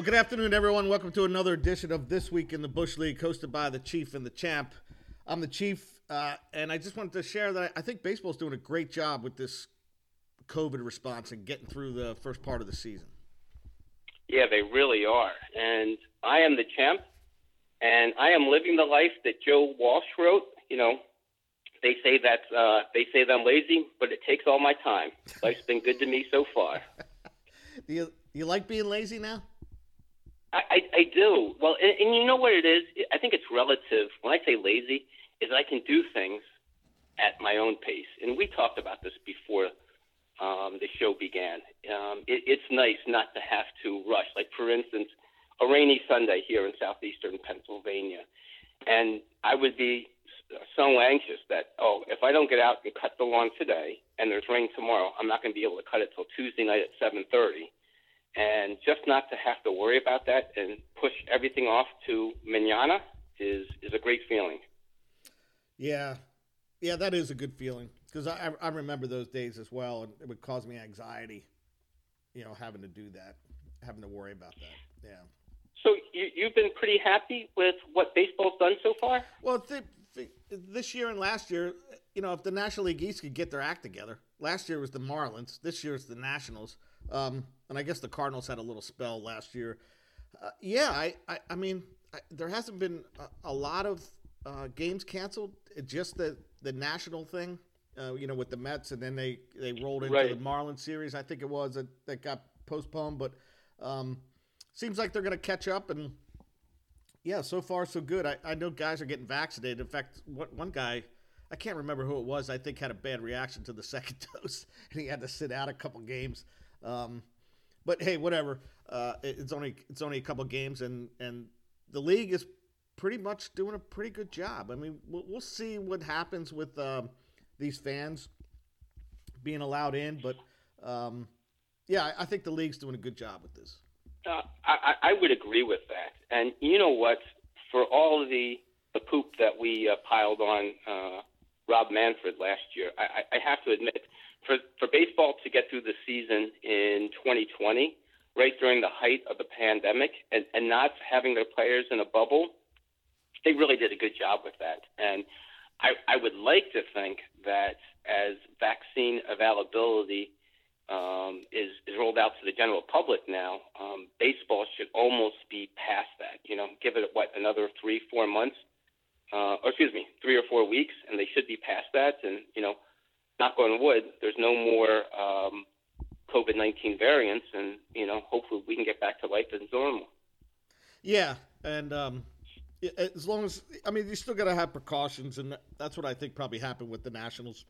Well, good afternoon, everyone. Welcome to another edition of This Week in the Bush League, hosted by the Chief and the Champ. I'm the Chief, uh, and I just wanted to share that I think baseball's doing a great job with this COVID response and getting through the first part of the season. Yeah, they really are. And I am the champ, and I am living the life that Joe Walsh wrote. You know, they say that uh, they say that I'm lazy, but it takes all my time. Life's been good to me so far. do you do you like being lazy now? I, I, do. Well, and, and you know what it is? I think it's relative. When I say lazy, is I can do things at my own pace. And we talked about this before um, the show began. Um, it, it's nice not to have to rush. Like, for instance, a rainy Sunday here in southeastern Pennsylvania. And I would be so anxious that, oh, if I don't get out and cut the lawn today and there's rain tomorrow, I'm not going to be able to cut it till Tuesday night at 7.30 and just not to have to worry about that and push everything off to manana is is a great feeling. Yeah, yeah, that is a good feeling because I I remember those days as well, and it would cause me anxiety, you know, having to do that, having to worry about that. Yeah. So you you've been pretty happy with what baseball's done so far? Well, th- th- this year and last year, you know, if the National League East could get their act together, last year was the Marlins, this year is the Nationals. Um, and I guess the Cardinals had a little spell last year. Uh, yeah, I, I, I mean, I, there hasn't been a, a lot of uh, games canceled. It just the the national thing, uh, you know, with the Mets, and then they they rolled into Right. the Marlins series. I think it was that, that got postponed, but um, seems like they're going to catch up. And yeah, so far so good. I, I know guys are getting vaccinated. In fact, what one guy. I can't remember who it was. I think had a bad reaction to the second dose, and he had to sit out a couple games. Um, but hey, whatever. Uh, it's only it's only a couple games, and and the league is pretty much doing a pretty good job. I mean, we'll, we'll see what happens with um, these fans being allowed in, but um, yeah, I, I think the league's doing a good job with this. Uh, I, I would agree with that. And you know what? For all the the poop that we uh, piled on uh, Rob Manfred last year, I I have to admit, for for baseball to get through the season in 2020, right during the height of the pandemic, and, and not having their players in a bubble, they really did a good job with that. And I I would like to think that as vaccine availability um, is, is rolled out to the general public now, um, baseball should almost be past that. You know, give it what another three, four months, uh, or excuse me, three or four weeks, and they should be past that. And you know, knock on wood, there's no more um, COVID nineteen variants, and you know, hopefully we can get back to life as normal. Yeah, and um, as long as I mean, you still got to have precautions, and that's what I think probably happened with the Nationals.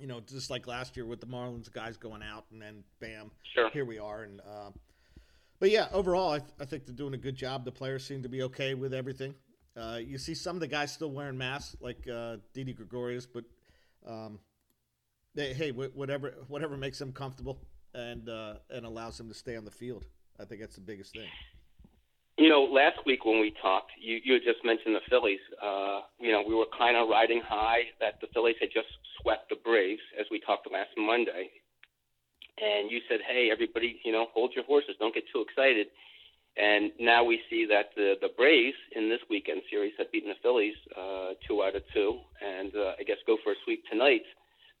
You know, just like last year with the Marlins, guys going out, and then bam, Sure. here we are. And uh, but yeah, overall, I, th- I think they're doing a good job. The players seem to be okay with everything. Uh, you see some of the guys still wearing masks, like uh, Didi Gregorius, but um, they, hey, whatever whatever makes them comfortable and uh, and allows them to stay on the field. I think that's the biggest thing. You know, last week when we talked, you, you just mentioned the Phillies. Uh, you know, we were kind of riding high that the Phillies had just swept the Braves, as we talked last Monday. And you said, hey, everybody, you know, hold your horses. Don't get too excited. And now we see that the, the Braves in this weekend series have beaten the Phillies uh, two out of two, and uh, I guess go for a sweep tonight.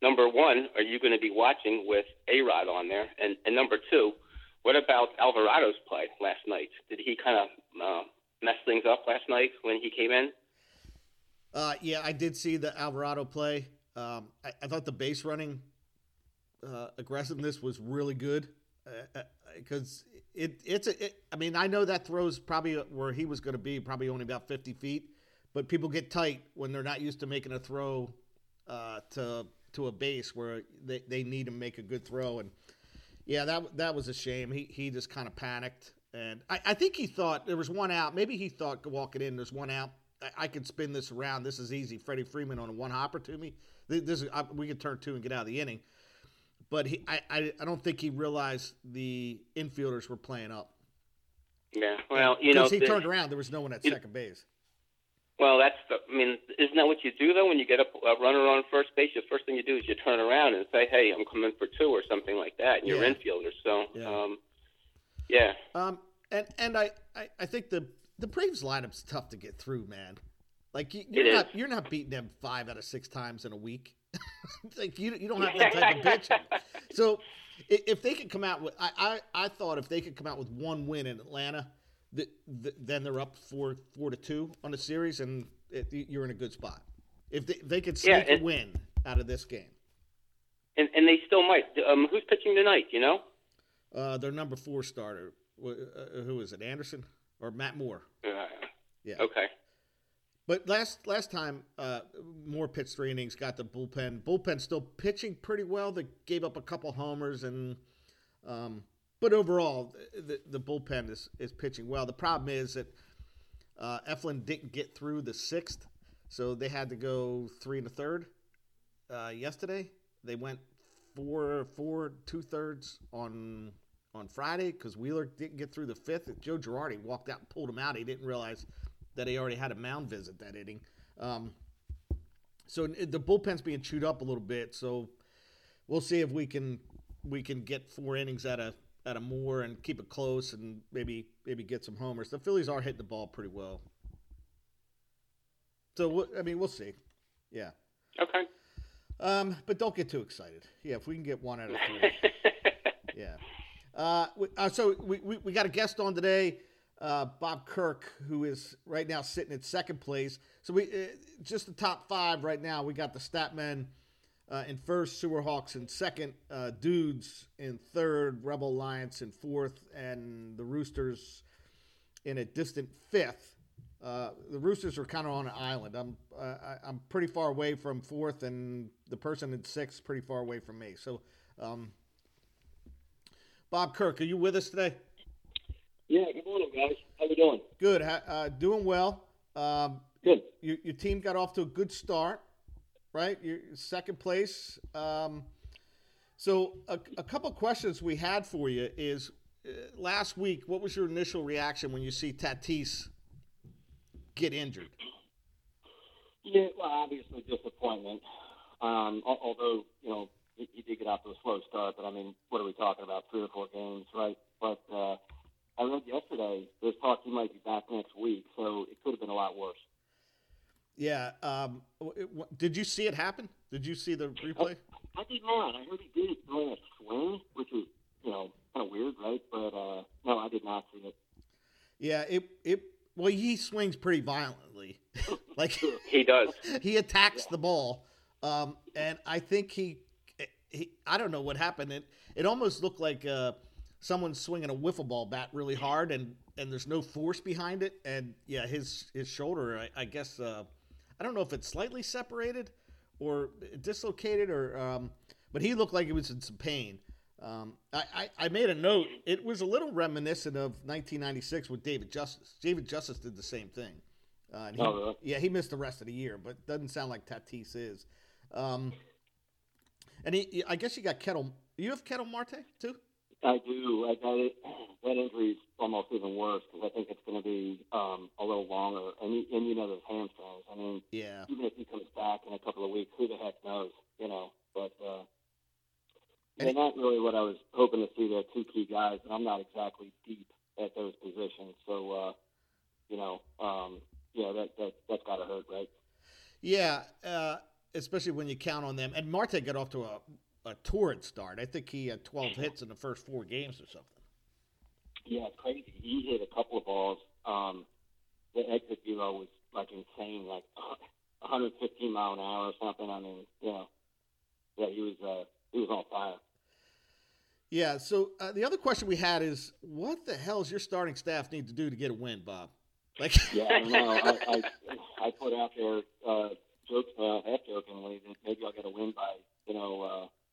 Number one, are you going to be watching with A Rod on there? And, and number two, what about Alvarado's play last night? Did he kind of uh, mess things up last night when he came in? Uh, yeah, I did see the Alvarado play. Um, I, I thought the base running uh, aggressiveness was really good because it it's a, it, I mean I know that throws probably where he was going to be probably only about fifty feet, but people get tight when they're not used to making a throw uh, to to a base where they, they need to make a good throw and yeah that that was a shame. He he just kind of panicked and I, I think he thought there was one out. Maybe he thought walking in there's one out. I, I could spin this around. This is easy. Freddie Freeman on a one hopper to me. This, this is, I, we could turn two and get out of the inning. But he, I, I, I don't think he realized the infielders were playing up. Yeah. Well, you know, Because he the- turned around, there was no one at you- second base. Well, that's the. I mean, isn't that what you do though? When you get a, a runner on first base, the first thing you do is you turn around and say, "Hey, I'm coming for two or something like that," and you're Yeah. infielder. So, Yeah. um, yeah. Um, and and I, I, I think the the Braves lineup's tough to get through, man. Like you, you're is. not you're not beating them five out of six times in a week. like you you don't have that type of pitching. So if they could come out with, I, I, I thought if they could come out with one win in Atlanta, th- th- then they're up four four to two on the series, and it, you're in a good spot. If they, they could Yeah, sneak a win out of this game, and and they still might. Um, who's pitching tonight? You know? uh, their number four starter, uh, who is it, Anderson or Matt Moore? Uh, Yeah. Okay. But last last time, uh, Moore pitched three innings, got the bullpen. Bullpen still pitching pretty well. They gave up a couple homers, and um, but overall, the, the bullpen is, is pitching well. The problem is that uh, Eflin didn't get through the sixth, so they had to go three and a third uh, yesterday. They went four four two thirds on on Friday because Wheeler didn't get through the fifth. Joe Girardi walked out and pulled him out. He didn't realize that he already had a mound visit that inning. Um, so the bullpen's being chewed up a little bit. So we'll see if we can we can get four innings out of out of Moore and keep it close and maybe maybe get some homers. The Phillies are hitting the ball pretty well. So I mean, we'll see. Yeah. Okay. Um, but don't get too excited. Yeah, if we can get one out of three. Yeah. Uh, we, uh, so we, we, we got a guest on today, uh, Bob Kirk, who is right now sitting in second place. So we uh, just the top five right now. We got the Statmen uh, in first, Sewer Hawks in second, uh, Dudes in third, Rebel Alliance in fourth, and the Roosters in a distant fifth. Uh, the Roosters are kind of on an island. I'm uh, I'm pretty far away from fourth, and the person in sixth pretty far away from me. So. Um, Bob Kirk, are you with us today? Yeah, good morning, guys. How we doing? Good, uh, doing well. Um, Good. your, your team got off to a good start, right? You're second place. Um, so, a, a couple questions we had for you is uh, last week, what was your initial reaction when you see Tatis get injured? Yeah, well, obviously disappointment. Um, although you know he, he did get off to a slow start, but I mean, what are we talking about? Three or four games, right? But uh, I read yesterday there's talk he might be back next week, so it could have been a lot worse. Yeah. Um, it- w- did you see it happen? Did you see the replay? I did not. I heard he did it during a swing, which was you know kind of weird, right? But uh, no, I did not see it. Yeah. It. It. Well, he swings pretty violently. like he does. he attacks the ball, um, and I think he, he. I don't know what happened. It it almost looked like uh, someone swinging a wiffle ball bat really hard, and and there's no force behind it. And yeah, his his shoulder, I, I guess, uh, I don't know if it's slightly separated or dislocated, or um, but he looked like he was in some pain. Um, I, I, I made a note. It was a little reminiscent of 1996 with David Justice. David Justice did the same thing. Uh, and he, Oh, really? Yeah, he missed the rest of the year, but doesn't sound like Tatis is. Um, and he, I guess you got Ketel. You have Ketel Marte too. I do. I got it. That injury's almost even worse because I think it's going to be um, a little longer. And you, and you know those hamstrings. I mean, Yeah. even if he comes back in a couple of weeks, who the heck knows? You know. But uh, they're not really what I was hoping to see. They're two key guys, and I'm not exactly deep at those positions. So, uh, you know, um, yeah, that that that's got to hurt, right? Yeah, uh, especially when you count on them. And Marte got off to a, a torrid start. I think he had 12 hits in the first four games or something. Yeah, it's crazy. He hit a couple of balls. Um, the exit velo was like insane, like 115 mile an hour or something. I mean, you know, yeah, he was uh, he was on fire. Yeah. So uh, the other question we had is, what the hell does your starting staff need to do to get a win, Bob? Like, Yeah, I know. I, I I put out there uh, jokes, uh, half jokingly that maybe I'll get a win by you know,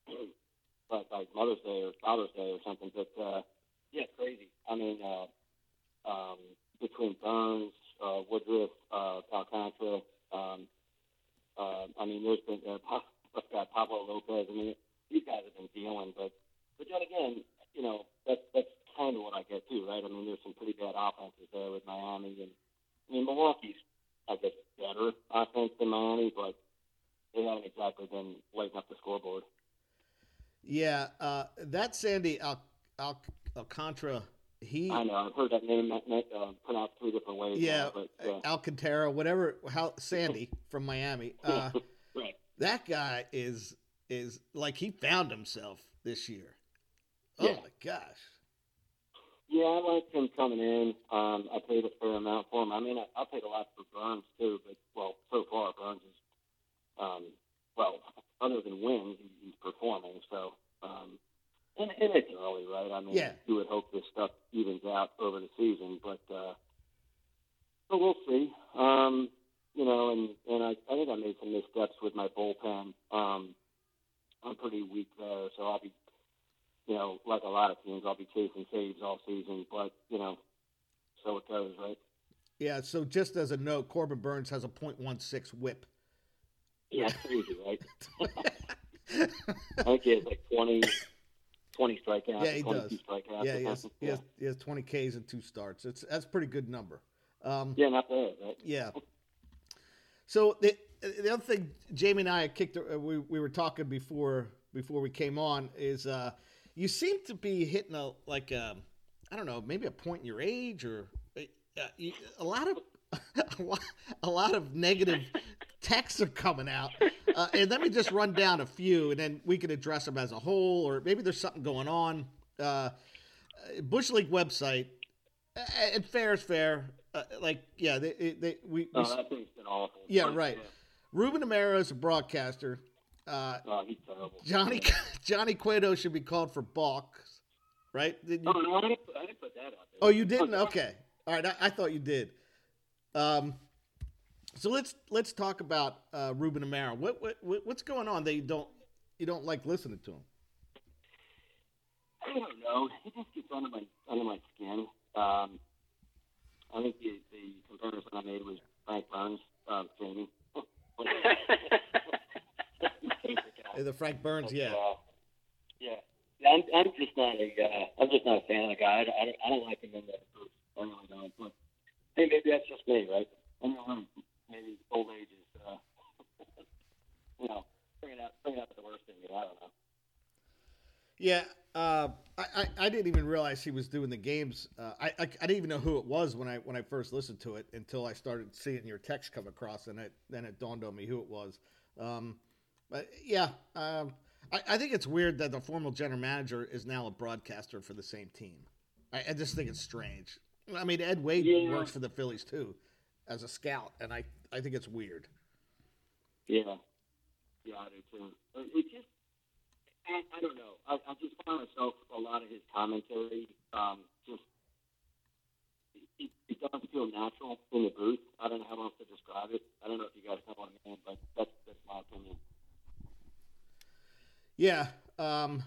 uh, by, by Mother's Day or Father's Day or something. But uh, yeah, crazy. I mean, uh, um, between Burnes, uh, Woodruff, uh, Alcantara, um, uh, I mean, there's been uh, Pablo Lopez. I mean, these guys have been dealing, but but then again, you know, that's that's kind of what I get too, right? I mean, there's some pretty bad offenses there with Miami, and I mean, Milwaukee's I guess better offense than Miami, but they haven't exactly been lighting up the scoreboard. yeah, uh, that Sandy Al- Al- Alcantara he I know I've heard that name uh, pronounced three different ways. yeah, now, but uh, Alcantara, whatever. How Sandy from Miami. Uh, right. that guy is is like he found himself this year. Oh Yeah. my gosh. Yeah, I liked him coming in. Um, I paid a fair amount for him. I mean, I, I paid a lot for Burnes too, but well, so far Burnes is, um, well, other than wins, he, he's performing. So, um, and, and it's early, right? I mean, Yeah. you would hope this stuff evens out over the season, but uh, but we'll see. Um, you know, and and I, I think I made some missteps with my bullpen. Um, I'm pretty weak there, so I'll be you know, like a lot of teams, I'll be chasing saves all season, but you know, so it goes, right? Yeah. So just as a note, Corbin Burnes has a .16 WHIP. Yeah, crazy, right? I think he has like 20, 20 strikeouts. Yeah, he 22 does. Strikeouts yeah, he has, he has he has 20 Ks and two starts. It's that's a pretty good number. Um, yeah, not bad, right? Yeah. So the the other thing, Jamie and I kicked. uh, We we were talking before before we came on. Is uh, you seem to be hitting a like a, I don't know, maybe a point in your age or uh, you, a lot of a lot, a lot of negative texts are coming out. Uh, and let me just run down a few, and then we can address them as a whole, or maybe there's something going on. Uh, Bush League website, uh, and fair is fair. Uh, like, yeah, they, they, we, we that thing's been awful. Yeah, right. Ruben Amaro is a broadcaster. Uh, Oh, he's terrible. Johnny Johnny Cueto should be called for balks, right? Did you- No, no, I didn't, I didn't put that out there. oh, you didn't? Okay, all right. I, I thought you did. Um, so let's let's talk about uh, Ruben Amaro. What, what what what's going on? That you don't you don't like listening to him? I don't know. He just gets under my under my skin. Um, I think the the comparison I made was Frank Burns, uh. Uh, The Frank Burns, yeah. Uh, yeah. I'm, I'm just not a uh, I'm just not a fan of the guy. I, I, don't, I don't like him in the group. I really don't. But hey, maybe that's just me, right? I don't know. Maybe old age is, uh, you know, bringing out bringing out the worst in me. I don't know. Yeah, uh, I, I I didn't even realize he was doing the games. Uh, I, I I didn't even know who it was when I when I first listened to it until I started seeing your text come across, and it then it dawned on me who it was. Um, but yeah, um, I, I think it's weird that the former general manager is now a broadcaster for the same team. I, I just think it's strange. I mean, Ed Wade Yeah. works for the Phillies too, as a scout, and I I think it's weird. Yeah. Yeah, I do too. It, just, I, I don't know. I, I just find myself a lot of his commentary, um, just, it, it doesn't feel natural in the booth. I don't know how else to describe it. I don't know if you guys know what I but that's, that's my opinion. Yeah, um,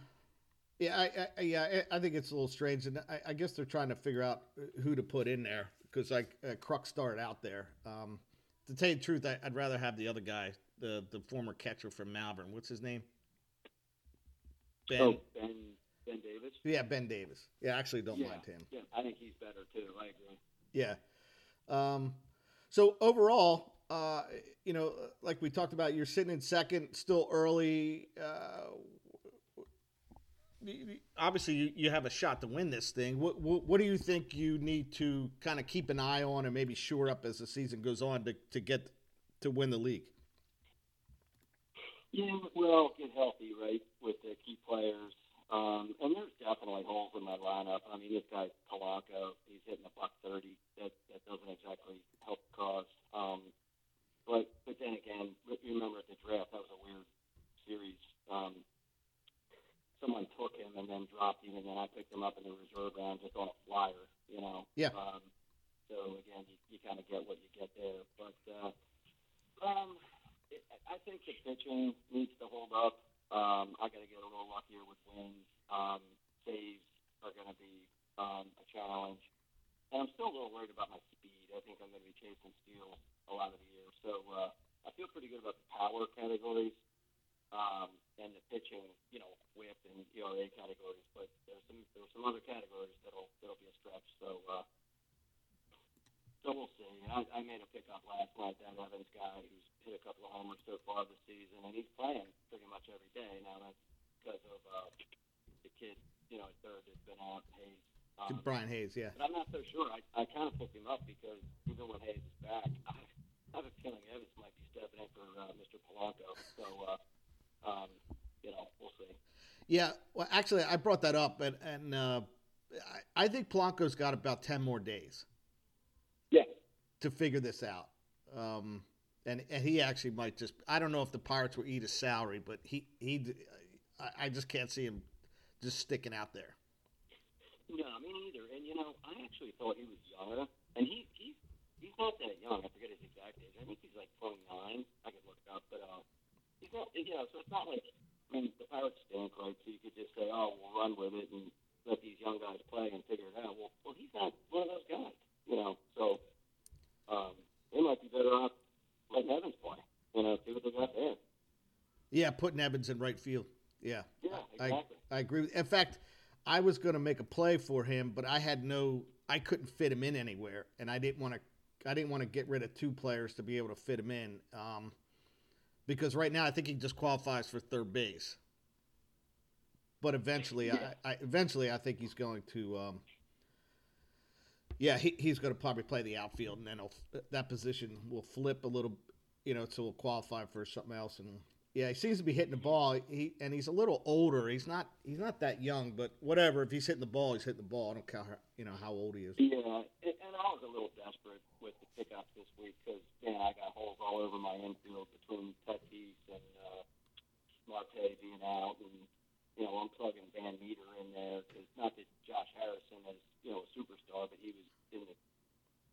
yeah, I, I, yeah, I I think it's a little strange, and I, I guess they're trying to figure out who to put in there because like uh, Kruk started out there. Um, to tell you the truth, I, I'd rather have the other guy, the the former catcher from Malvern. What's his name? Ben. Oh, Ben, Ben Davis? Yeah, Ben Davis. Yeah, I actually don't yeah, mind him. Yeah, I think he's better too. I agree. Yeah. Um, so overall, uh, you know, like we talked about, you're sitting in second, still early. Uh, obviously, you, you have a shot to win this thing. What, what, what do you think you need to kind of keep an eye on and maybe shore up as the season goes on to, to get to win the league? Yeah, well, get healthy, right, with the key players. Um, and there's definitely holes in my lineup. I mean, this guy Polanco, he's hitting a buck thirty. That that doesn't exactly help the cause. Um, but but then again, re- remember at the draft that was a weird series. Um, someone took him and then dropped him, and then I picked him up in the reserve round just on a flyer. You know. Yeah. Um, so again, you, you kind of get what you get there. But uh, um, it, I think the pitching needs to hold up. Um, I got to get a little luckier with wins. Um, saves are going to be um, a challenge. And I'm still a little worried about my speed. I think I'm going to be chasing steals a lot of the year. So uh, I feel pretty good about the power categories um, and the pitching, you know, whip and ERA categories. But there's some there's some other categories that'll that'll be a stretch. So uh, so we'll see. I, I made a pickup last night, that Evans guy who's hit a couple of homers so far this season, and he's playing pretty much every day. Now that's because of uh, the kid, you know, at third that's been out, Hayes. Um, Brian Hayes, yeah. but I'm not so sure. I, I kind of picked him up because even when Hayes is back, I, I have a feeling Evans might be stepping in for uh, Mr. Polanco. So, uh, um, you know, we'll see. Yeah, well, actually, I brought that up, and and uh, I, I think Polanco's got about ten more days Yeah. to figure this out. Um, and, and he actually might just I don't know if the Pirates will eat his salary, but he he I, I just can't see him just sticking out there. No, me neither. And you know, I actually thought he was younger, and he he's he's not that young. I forget his exact age. I think he's like 29. I could look it up, but uh, he's not. You know, so it's not like I mean, the Pirates stink, right? So you could just say, oh, we'll run with it and let these young guys play and figure it out. Well, well, he's not one of those guys. You know, so um, they might be better off letting Evans play. You know, see what they got there. Yeah, putting Evans in right field. Yeah, Yeah, I exactly. I agree. With, in fact, I was going to make a play for him, but I had no. I couldn't fit him in anywhere, and I didn't want to. I didn't want to get rid of two players to be able to fit him in, um, because right now I think he just qualifies for third base. But eventually, Yeah. I, I eventually I think he's going to. Um, yeah, he, he's going to probably play the outfield, and then he'll, that position will flip a little, you know, so he'll qualify for something else. And yeah, he seems to be hitting the ball. He and he's a little older. He's not he's not that young, but whatever. If he's hitting the ball, he's hitting the ball. I don't care, how, you know, how old he is. Yeah, and, I was a little desperate with the pickups this week because man, I got holes all over my infield between Tatis and uh, Marte being out, and you know I'm plugging Van Meter in there because not that Josh Harrison is you know a superstar, but he was in the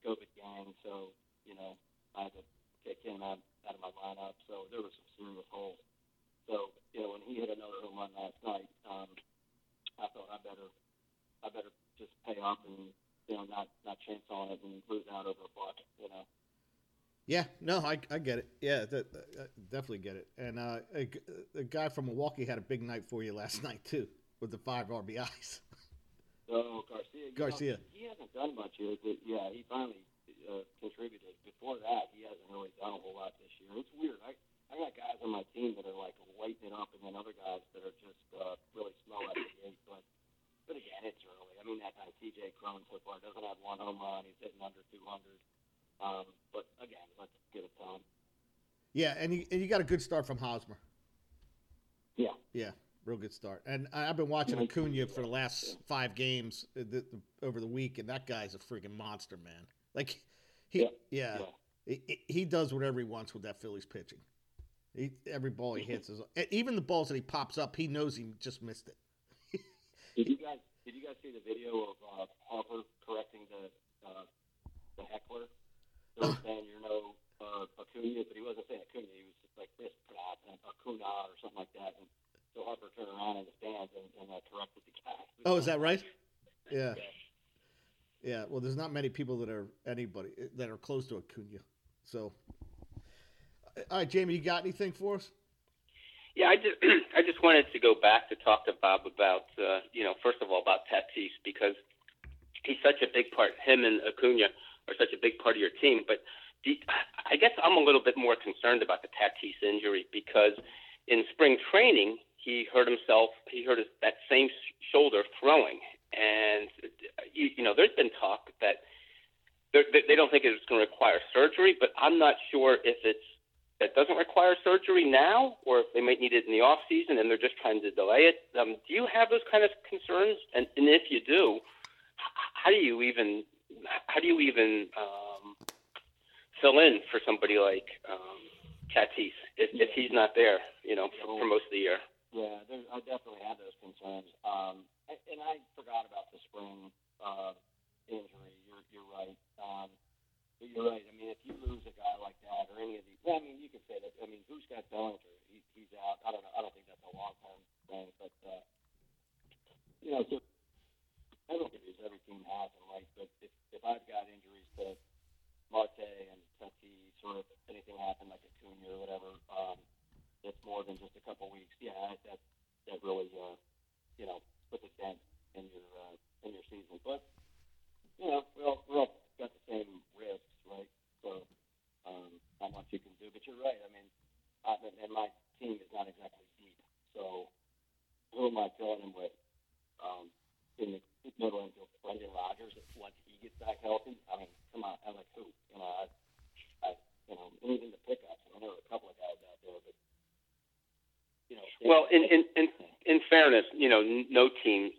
COVID gang, so you know I had to kick him out out of my lineup. So there was some serious holes. So you know when he hit another home run last night, um, I thought I better I better just pay up and you know, not not chance on it and lose out over a buck, you know. Yeah, no, I, I get it. Yeah, that, uh, definitely get it. And uh, a, guy from Milwaukee had a big night for you last night too, with the five RBIs. So Garcia, Garcia. know, he hasn't done much here, but yeah, he finally uh, contributed. Before that, he hasn't really done a whole lot this year. It's weird. I I got guys on my team that are like lighting it up, and then other guys that are just uh, really slow of the gate. But but again, it's early. I mean, that guy C.J. Cron so far doesn't have one home run. He's hitting under 200. Um, but again, let's give it time. Yeah, and you, and you got a good start from Hosmer. Yeah. Yeah, real good start. And I- I've been watching Acuna for the last five games uh, over the week, and that guy's a freaking monster, man. Like, he, yeah, Yeah. He, he- he does whatever he wants with that Phillies pitching. He, every ball he hits is even the balls that he pops up, he knows he just missed it. Did you guys did you guys see the video of uh, Harper correcting the uh, the heckler? They were saying you're no uh, Acuna, but he wasn't saying Acuna. He was just like this uh, Acuna or something like that. And so Harper turned around in the stands and, and uh, corrected the guy. Oh, is that right? Yeah. Yeah, well, there's not many people that are anybody that are close to Acuna. So, all right, Jamie, you got anything for us? Yeah, I just I just wanted to go back to talk to Bob about uh, you know first of all about Tatis because he's such a big part. Him and Acuna are such a big part of your team. But the, I guess I'm a little bit more concerned about the Tatis injury because in spring training he hurt himself. He hurt his, that same sh- shoulder throwing, and you, you know there's been talk that they don't think it's going to require surgery, but I'm not sure if it's that doesn't require surgery now, or if they might need it in the off season and they're just trying to delay it. Um, do you have those kind of concerns? And, and if you do, how do you even how do you even um, fill in for somebody like um, Tatis if, if he's not there, you know, for, for most of the year? Yeah, I definitely have those concerns. Um, and I forgot about the spring uh, injury. You're, you're right. Um, but you're right. I mean, if you lose a guy like that, or any of these, well, I mean, you could say that. I mean, who's got Bellinger? He, he's out. I don't know. I don't think that's a long term thing, but uh, you know, so I don't think every team has them, right? But if if I've got injuries to Marte and Tatis, or if anything happened like Acuna or whatever, um, it's more than just a couple weeks. Yeah, that, that really, uh, you know, puts a dent in your uh, in your season, But you know, we all, we all got the same risks, right? So um, not much you can do. But you're right. I mean, I, and my team is not exactly deep, so who am I filling him with? Um, in the middle infield, Brendan Rodgers. Once he gets back healthy, I mean, come on, I'm like who? You know, I, I you know, even the pickups. I know there are a couple of guys out there, but you know. Well, in in in, in fairness, you know, no team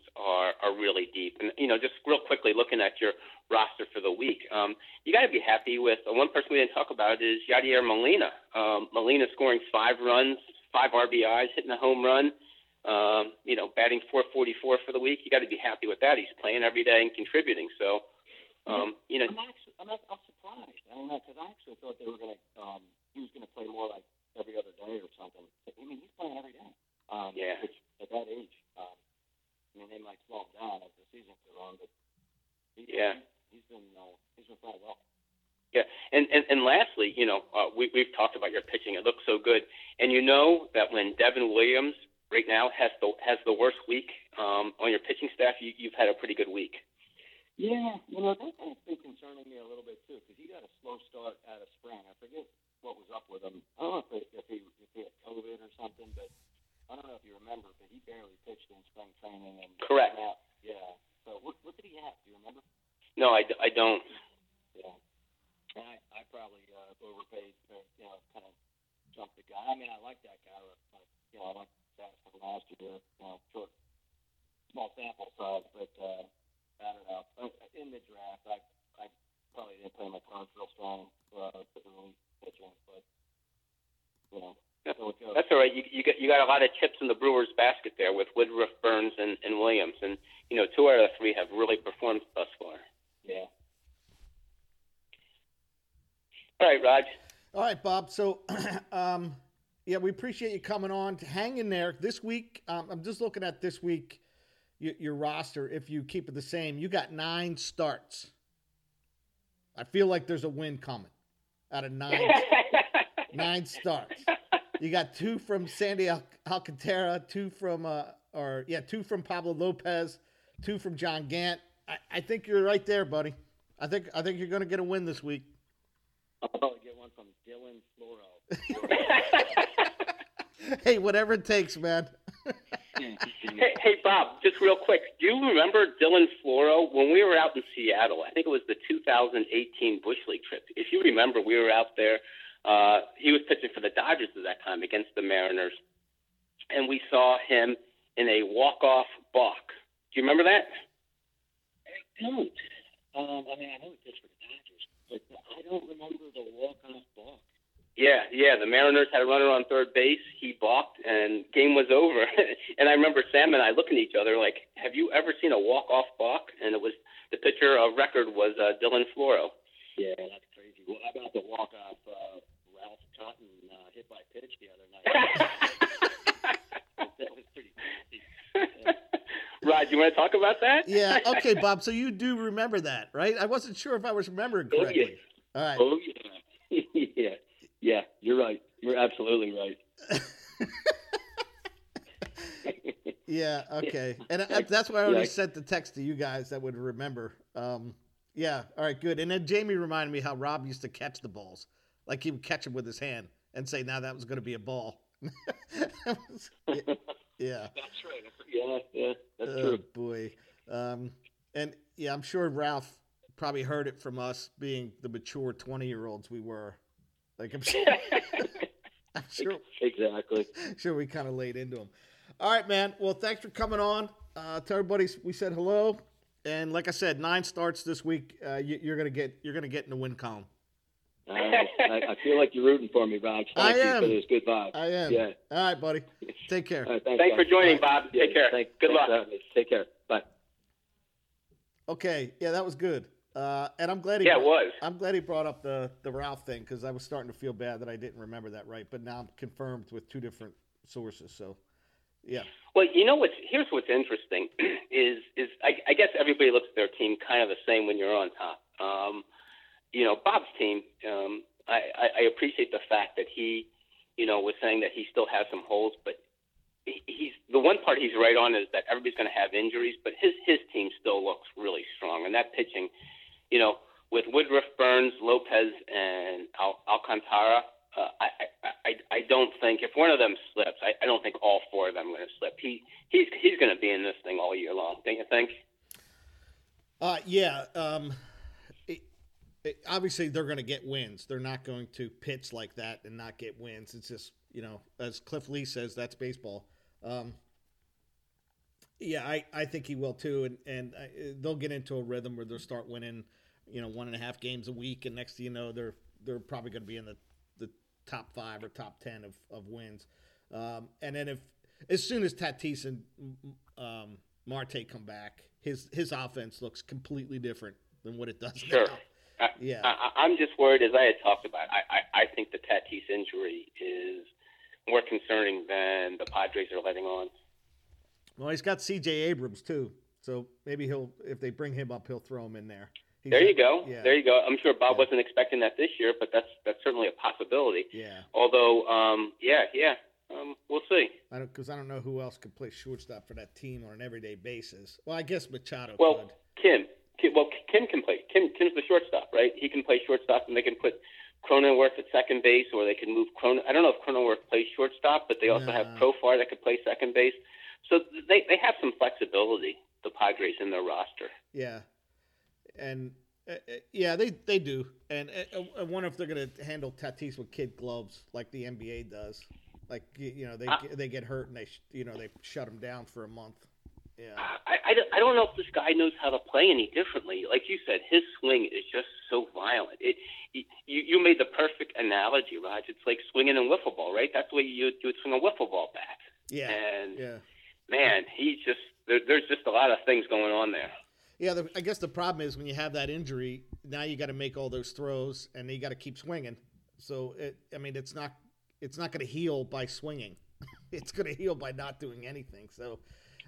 are really deep, and you know, just real quickly looking at your roster for the week, um, you got to be happy with uh, one person we didn't talk about is Yadier Molina. Um, Molina scoring five runs, five RBIs, hitting a home run. Um, you know, batting 444 for the week. You got to be happy with that. He's playing every day and contributing. So, um, you know, I'm actually, I'm, I'm surprised. I don't know because I actually thought they were gonna, um, he was gonna play more like every other day or something. I mean, he's playing every day. Um, Yeah. Which at that age, um, I mean, they might slow him down as the season goes on, but he, Yeah. he's been, uh, he's been playing well. Yeah, and and, you know, uh, we we've talked about your pitching. It looks so good, and you know that when Devin Williams right now has the has the worst week um, on your pitching staff, you, you've had a pretty good week. Yeah, you know that's been concerning me a little bit too because he got a slow start out of spring. I forget what was up with him. I don't know if, it, if he if he had COVID or something, but I don't know if you remember, but he barely pitched in spring training and Correct. Now, yeah. So what what did he have? Do you remember? No, I, d- I don't. Yeah. And I I probably uh, overpaid for you know kind of jumped the guy. I mean I like that guy. But, you know I like that from last year. You know short small sample size, but. uh I don't know. Uh, In the draft, I I probably didn't play my cards real strong uh, for the relief pitching, but you know, Yeah. so it goes. That's all right. You you got you got a lot of chips in the Brewers' basket there with Woodruff, Burnes, and, and Williams, and you know two out of the three have really performed thus far. Yeah. All right, Raj. Bob. So, um, yeah, we appreciate you coming on. Hang in there. This week, um, I'm just looking at this week, your, your roster. If you keep it the same, you got nine starts. I feel like there's a win coming out of nine nine starts. You got two from Sandy Al- Alcantara, two from uh, or yeah, two from Pablo Lopez, two from John Gant. I, I think you're right there, buddy. I think I think you're going to get a win this week. I'll probably get one from Dylan Floro. hey, whatever it takes, man. Hey, hey, Bob, just real quick. Do you remember Dylan Floro when we were out in Seattle? I think it was the 2018 Bush League trip. If you remember, we were out there. Uh, he was pitching for the Dodgers at that time against the Mariners, and we saw him in a walk-off balk. Do you remember that? I don't. Um, I mean, I know he pitched for the Dodgers, but I don't remember the walk-off balk. Yeah, yeah. The Mariners had a runner on third base. He balked, and game was over. and I remember Sam and I looking at each other like, "Have you ever seen a walk-off balk?" And it was the pitcher of record was uh, Dylan Floro. Yeah, that's crazy. Well, how about the walk-off uh, Ralph Cotton uh, hit by pitch the other night? that was pretty crazy. Rod, you want to talk about that? Yeah, okay, Bob. So you do remember that, right? I wasn't sure if I was remembering Oh, yeah. correctly. All right. Oh yeah, yeah, yeah. You're right. You're absolutely right. Yeah, okay. And I, that's why I already Yeah. sent the text to you guys that would remember. Um, yeah, all right, good. And then Jamie reminded me how Rob used to catch the balls. Like he would catch them with his hand and say, now that was going to be a ball. Was- yeah. That's right. Yeah, yeah. That's Oh, true. boy. Um, and yeah, I'm sure Ralph probably heard it from us being the mature 20 year olds we were. Like, I'm sure, I'm sure, Exactly. sure we kind of laid into him. All right, man. Well, thanks for coming on. Uh, to everybody, we said hello. And like I said, nine starts this week. Uh, you, you're gonna get you're gonna get in the win column. Uh, I, I feel like you're rooting for me, Bob. Thank I you am. for this good vibe. I am. Yeah. All right, buddy. Take care. All right, thanks, Thanks for joining, Bye. Bob. Take care. Thank, Good thanks luck. for having me. Take care. Bye. Okay. Yeah, that was good. Uh, and I'm glad he. Yeah, it was. I'm glad he brought up the the Ralph thing because I was starting to feel bad that I didn't remember that right. But now I'm confirmed with two different sources. So, yeah. Well, you know what's here's what's interesting is is I, I guess everybody looks at their team kind of the same when you're on top. Um, you know, Bob's team. Um, I, I, I appreciate the fact that he, you know, was saying that he still has some holes, but he's the one part he's right on is that everybody's going to have injuries, but his his team still looks really strong, and that pitching, you know, with Woodruff, Burnes, Lopez, and Al- Alcantara. Uh, I, I, I I don't think if one of them slips, I, I don't think all four of them are going to slip. He he's he's going to be in this thing all year long. Don't you think? Uh, yeah. Um, it, it, obviously, they're going to get wins. They're not going to pitch like that and not get wins. It's just, you know, as Cliff Lee says, that's baseball. Um, yeah, I, I think he will too, and and uh, they'll get into a rhythm where they'll start winning, you know, one and a half games a week, and next thing you know, they're they're probably going to be in the, the top five or top ten of, of wins. Um, and then if as soon as Tatis and um, Marte come back, his his offense looks completely different than what it does sure. now. I, Yeah. I, I'm just worried, as I had talked about. I, I, I think the Tatis injury is more concerning than the Padres are letting on. Well, he's got C.J. Abrams too, so maybe he'll if they bring him up, he'll throw him in there. There you go. Yeah. There you go. I'm sure Bob Yeah. wasn't expecting that this year, but that's that's certainly a possibility. Yeah, Although, um, yeah, yeah, um, we'll see. I don't because I don't know who else could play shortstop for that team on an everyday basis. Well, I guess Machado Well, could. Kim, Kim, well, Kim can play. Kim, Kim's the shortstop, right? He can play shortstop, and they can put Cronenworth at second base, or they can move Cronen. I don't know if Cronenworth plays shortstop, but they also have Profar that could play second base. So they they have some flexibility. The Padres in their roster. Yeah, and uh, uh, yeah, they they do. And uh, I wonder if they're going to handle Tatis with kid gloves like the NBA does. Like you know, they Uh, they get hurt and they sh- you know they shut them down for a month. Yeah, I, I, don't- I don't know if this guy knows how to play any differently. Like you said, his swing is just so violent. It you you made the perfect analogy, Raj. It's like swinging a wiffle ball, right? That's the way you you would swing a wiffle ball bat. yeah, And yeah. man, he's just there, there's just a lot of things going on there. Yeah, the, I guess the problem is when you have that injury, now you got to make all those throws, and you got to keep swinging. So it, I mean, it's not, it's not going to heal by swinging. it's going to heal by not doing anything. So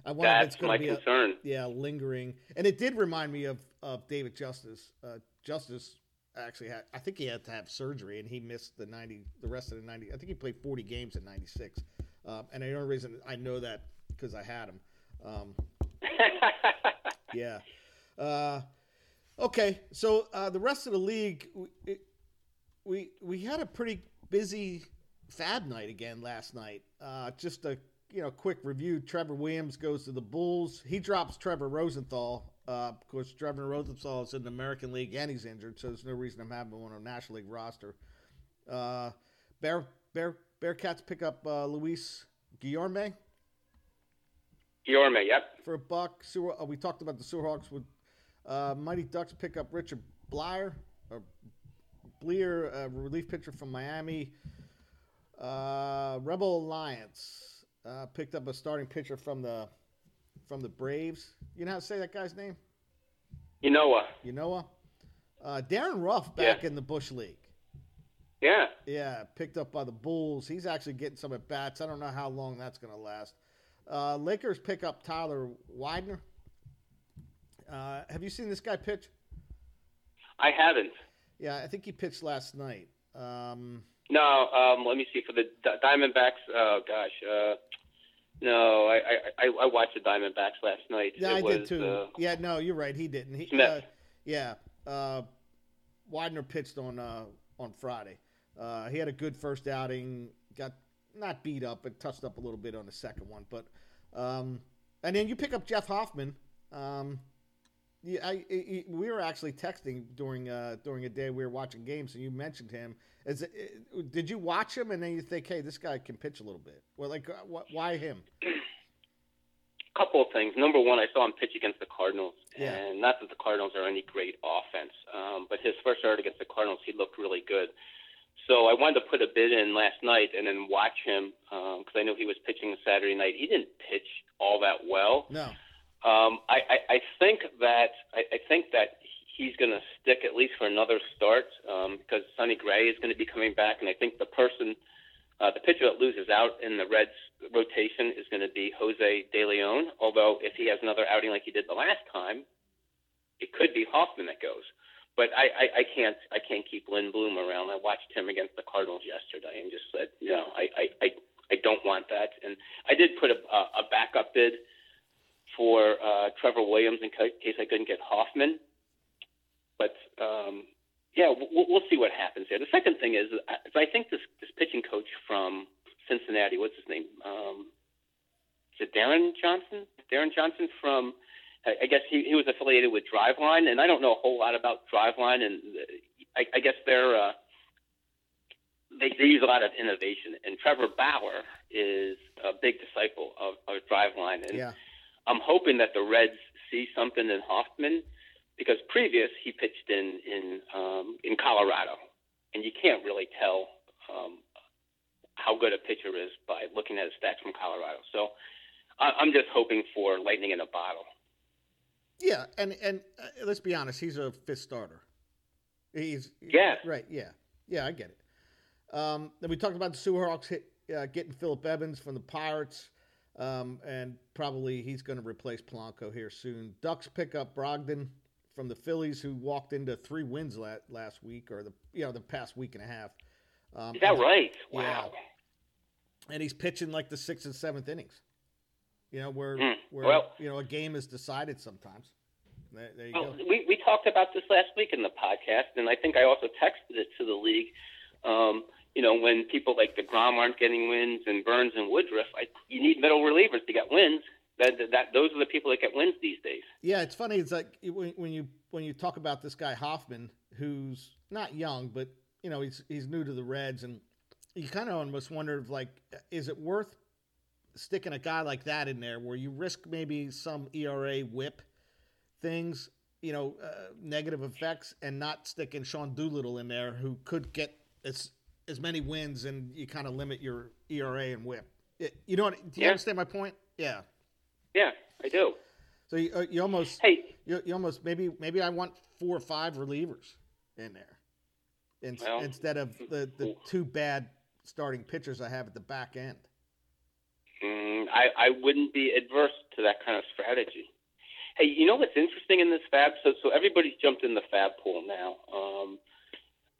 I wonder if it's going to be a, concern. yeah lingering. And it did remind me of of David Justice. Uh, Justice actually had, I think he had to have surgery, and he missed the ninety, the rest of the ninety. I think he played forty games in '96. Um, and the only reason I know that because I had him. Um, yeah. Uh, okay, so uh, the rest of the league, we, we we had a pretty busy FAAB night again last night. Uh, just a you know quick review. Trevor Williams goes to the Bulls. He drops Trevor Rosenthal. Uh, of course, Trevor Rosenthal is in the American League and he's injured, so there's no reason I'm having him on a National League roster. Uh, Bear Bear Bearcats pick up uh, Luis Guillorme Yorme, yep. for a buck. Sewer, uh, we talked about the Sewerhawks with uh, Mighty Ducks pick up Richard Blyer or Bleer, uh, relief pitcher from Miami. Uh, Rebel Alliance uh, picked up a starting pitcher from the from the Braves. You know how to say that guy's name? You know what? You know uh, Darin Ruf back in the Bush League. Yeah. Yeah, picked up by the Bulls. He's actually getting some at bats. I don't know how long that's going to last. Uh, Lakers pick up Tyler Widener. Uh, have you seen this guy pitch? I haven't. Yeah, I think he pitched last night. Um, No, um, let me see for the D- Diamondbacks. Oh gosh, uh, no, I, I I I watched the Diamondbacks last night. yeah, it I was, did too. Uh, yeah, no, you're right. He didn't. He, Smith. uh, yeah, uh, Widener pitched on uh, on Friday. Uh, he had a good first outing. Got not beat up, but touched up a little bit on the second one. But um, and then you pick up Jeff Hoffman. Um, yeah, I, I, we were actually texting during uh, during a day we were watching games, and you mentioned him. Is it, did you watch him and then you think, hey, this guy can pitch a little bit? Well, like, uh, wh- why him? couple of things. Number one, I saw him pitch against the Cardinals, Yeah. and not that the Cardinals are any great offense, um, but his first start against the Cardinals, he looked really good. So I wanted to put a bid in last night and then watch him because I knew he was pitching Saturday night. He didn't pitch all that well. No. Um, I, I, I think that I, I think that he's going to stick at least for another start um, because Sonny Gray is going to be coming back, and I think the person, uh, the pitcher that loses out in the Reds rotation is going to be Jose De Leon. Although if he has another outing like he did the last time, it could be Hoffman that goes. But I, I, I can't I can't keep Lindblom around. I watched him against the Cardinals yesterday and just said no, I, I, I, I don't want that. And I did put a, a, backup bid for uh, Trevor Williams in case I couldn't get Hoffman. But um, yeah, we'll, we'll see what happens there. The second thing is, is I think this this pitching coach from Cincinnati, what's his name? Um, is it Darren Johnson? Darren Johnson from, I guess he, he was affiliated with Driveline, and I don't know a whole lot about Driveline, and uh, I, I guess they're uh, they, they use a lot of innovation. And Trevor Bauer is a big disciple of, of Driveline, and Yeah. I'm hoping that the Reds see something in Hoffman because previous he pitched in in um, in Colorado, and you can't really tell um, how good a pitcher is by looking at his stats from Colorado. So I, I'm just hoping for lightning in a bottle. Yeah, and and uh, let's be honest, he's a fifth starter. He's Yeah. right. Yeah, yeah, I get it. Um, then we talked about the Seahawks hit, uh, getting Philip Evans from the Pirates, um, and probably he's going to replace Polanco here soon. Ducks pick up Brogdon from the Phillies, who walked into three wins la- last week or the you know the past week and a half. Um, Is that right? Yeah. Wow. And he's pitching like the sixth and seventh innings. You know where Hmm. where Well- you know a game is decided sometimes. There, there you Well, go. we, we talked about this last week in the podcast, and I think I also texted it to the league. Um, you know, when people like DeGrom aren't getting wins and Burnes and Woodruff, I, you need middle relievers to get wins. That, that, that those are the people that get wins these days. Yeah, it's funny. It's like when, when you when you talk about this guy Hoffman, who's not young, but you know he's he's new to the Reds, and you kind of almost wonder if like, is it worth sticking a guy like that in there, where you risk maybe some ERA whip things, you know, uh, negative effects, and not sticking Sean Doolittle in there, who could get as as many wins, and you kind of limit your ERA and whip. It, you know, what, do you Yeah. understand my point? Yeah. Yeah, I do. So you, uh, you almost Hey, you, you almost maybe maybe I want four or five relievers in there, in, Well, instead of the, the two bad starting pitchers I have at the back end. Mm, I, I wouldn't be adverse to that kind of strategy. Hey, you know what's interesting in this FAAB? So, so everybody's jumped in the FAAB pool now. Um,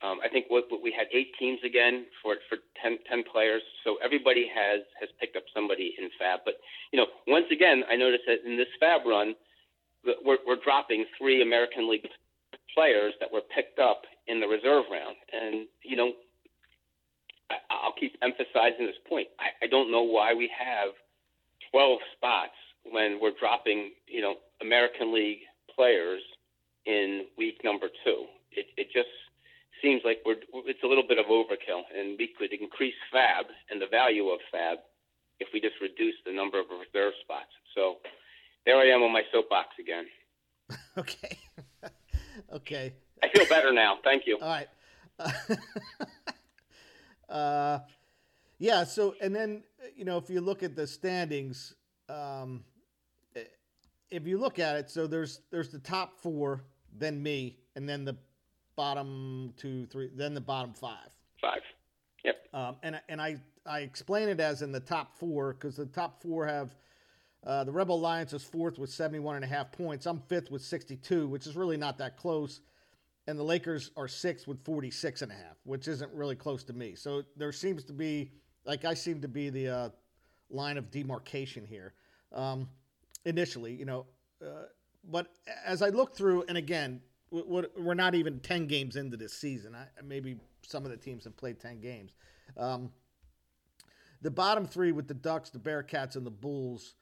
um, I think what, what we had eight teams again for for 10, 10 players. So everybody has has picked up somebody in FAAB. But you know, once again, I noticed that in this FAAB run, we're, we're dropping three American League players that were picked up in the reserve round. And you know, I'll keep emphasizing this point. I, I don't know why we have 12 spots when we're dropping, you know, American League players in week number two. It, it just seems like we're it's a little bit of overkill, and we could increase FAAB and the value of FAAB if we just reduce the number of reserve spots. So there I am on my soapbox again. Okay, okay, I feel better now. Thank you. all right. uh, yeah. So and then you know if you look at the standings, um, if you look at it, so there's there's the top four, then me, and then the bottom two, three, then the bottom five. Five. Yep. Um, and and I I explain it as in the top four because the top four have uh, the Rebel Alliance is fourth with 71 and a half points. I'm fifth with 62, which is really not that close. And the Lakers are six with 46 and a half, which isn't really close to me. So there seems to be like I seem to be the uh, line of demarcation here. Um, initially, you know, uh, but as I look through, and again, we're not even 10 games into this season. I, maybe some of the teams have played 10 games. Um, the bottom three with the Ducks, the Bearcats, and the Bulls,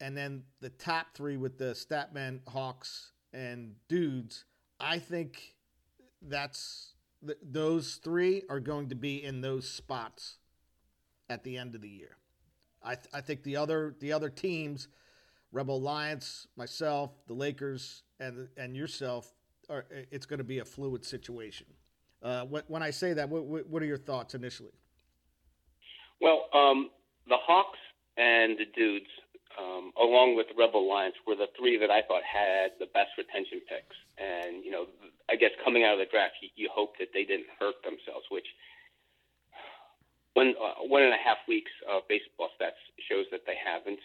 and then the top three with the Statmen, Hawks, and Dudes. I think that's th- those three are going to be in those spots at the end of the year. I, th- I think the other the other teams, Rebel Alliance, myself, the Lakers, and and yourself, are it's going to be a fluid situation. Uh, wh- when I say that, what, what what are your thoughts initially? Well, um, the Hawks and the Dudes, um, along with Rebel Alliance, were the three that I thought had the best retention picks. And you know, I guess coming out of the draft, you, you hope that they didn't hurt themselves, which one uh, one and a half weeks of baseball stats shows that they haven't.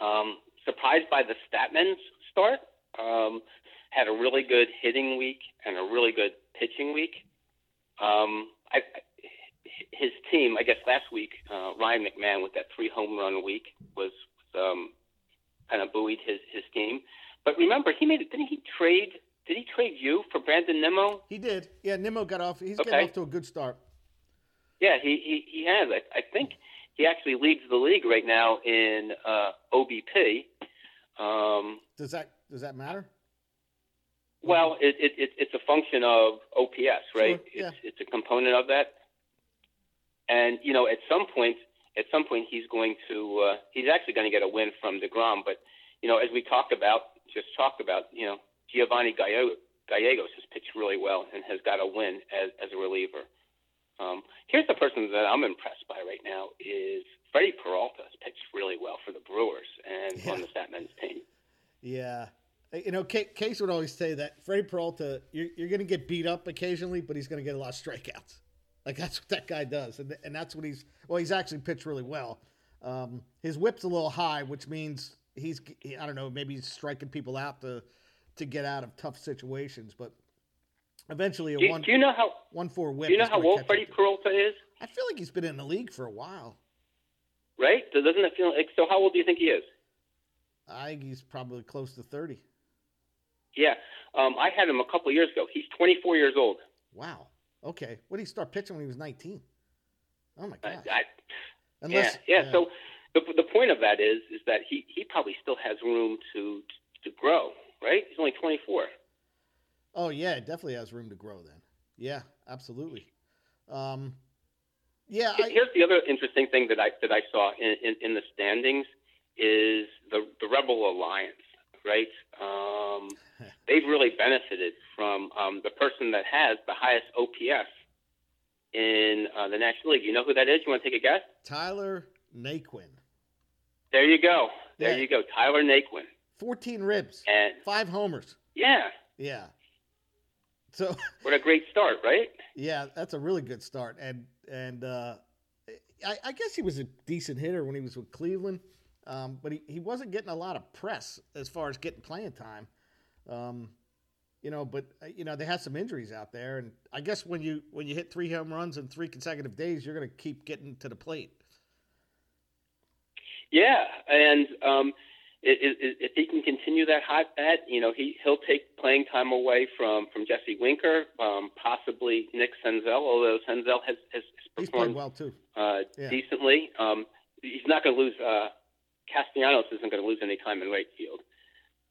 Um, surprised by the Statmen's start. Um, had a really good hitting week and a really good pitching week. Um, I, his team, I guess last week, uh, Ryan McMahon with that three home run week was um, kind of buoyed his his team. But remember, he made it. Didn't he trade? Did he trade you for Brandon Nimmo? He did. Yeah, Nimmo got off. He's Okay. getting off to a good start. Yeah, he he, he has. I, I think he actually leads the league right now in uh, OBP. Um, Does that does that matter? well, it, it, it it's a function of OPS, right? Sure, yeah. It's it's a component of that. And you know, at some point, at some point he's going to uh, he's actually going to get a win from Degrom. But you know, as we talked about, just talked about, you know, Giovanni Gallegos has pitched really well and has got a win as as a reliever. Um, here's the person that I'm impressed by right now is Freddie Peralta has pitched really well for the Brewers and yeah. on the Statmen's team. Yeah. You know, Case would always say that Freddie Peralta, you're, you're going to get beat up occasionally, but he's going to get a lot of strikeouts. Like that's what that guy does, and and that's what he's. Well, he's actually pitched really well. Um, his whip's a little high, which means he's. I don't know. Maybe he's striking people out to to get out of tough situations, but eventually a do, one. Do you know how one four whip? Do you know how old Freddie Peralta is? I feel like he's been in the league for a while. Right? So doesn't it feel like? So how old do you think he is? I think he's probably close to thirty. Yeah, um, I had him a couple years ago. He's twenty four years old. Wow. Okay. When did he start pitching when he was nineteen? Oh my god. I, Unless, yeah, yeah, yeah. So the the point of that is is that he he probably still has room to to grow. Right? He's only twenty four. Oh yeah, it definitely has room to grow then. Yeah, absolutely. Um, yeah. I, Here's the other interesting thing that I that I saw in, in, in the standings is the the Rebel Alliance. Right? Um, they've really benefited from um, the person that has the highest OPS in uh, the National League. You know who that is? You want to take a guess? Tyler Naquin. There you go. There yeah. you go. Tyler Naquin. 14 ribs and five homers. Yeah. Yeah. So what a great start, right? Yeah, that's a really good start, and and uh, I, I, guess he was a decent hitter when he was with Cleveland, um, but he, he wasn't getting a lot of press as far as getting playing time. Um, you know, but uh, you know they had some injuries out there, and I guess when you when you hit three home runs in three consecutive days, you're going to keep getting to the plate. Yeah, and um, if he can continue that hot bat, you know, he he'll take playing time away from from Jesse Winker, um, possibly Nick Senzel. Although Senzel has has performed well too, uh, yeah. decently. Um, he's not going to lose. Uh, Castellanos isn't going to lose any time in right field.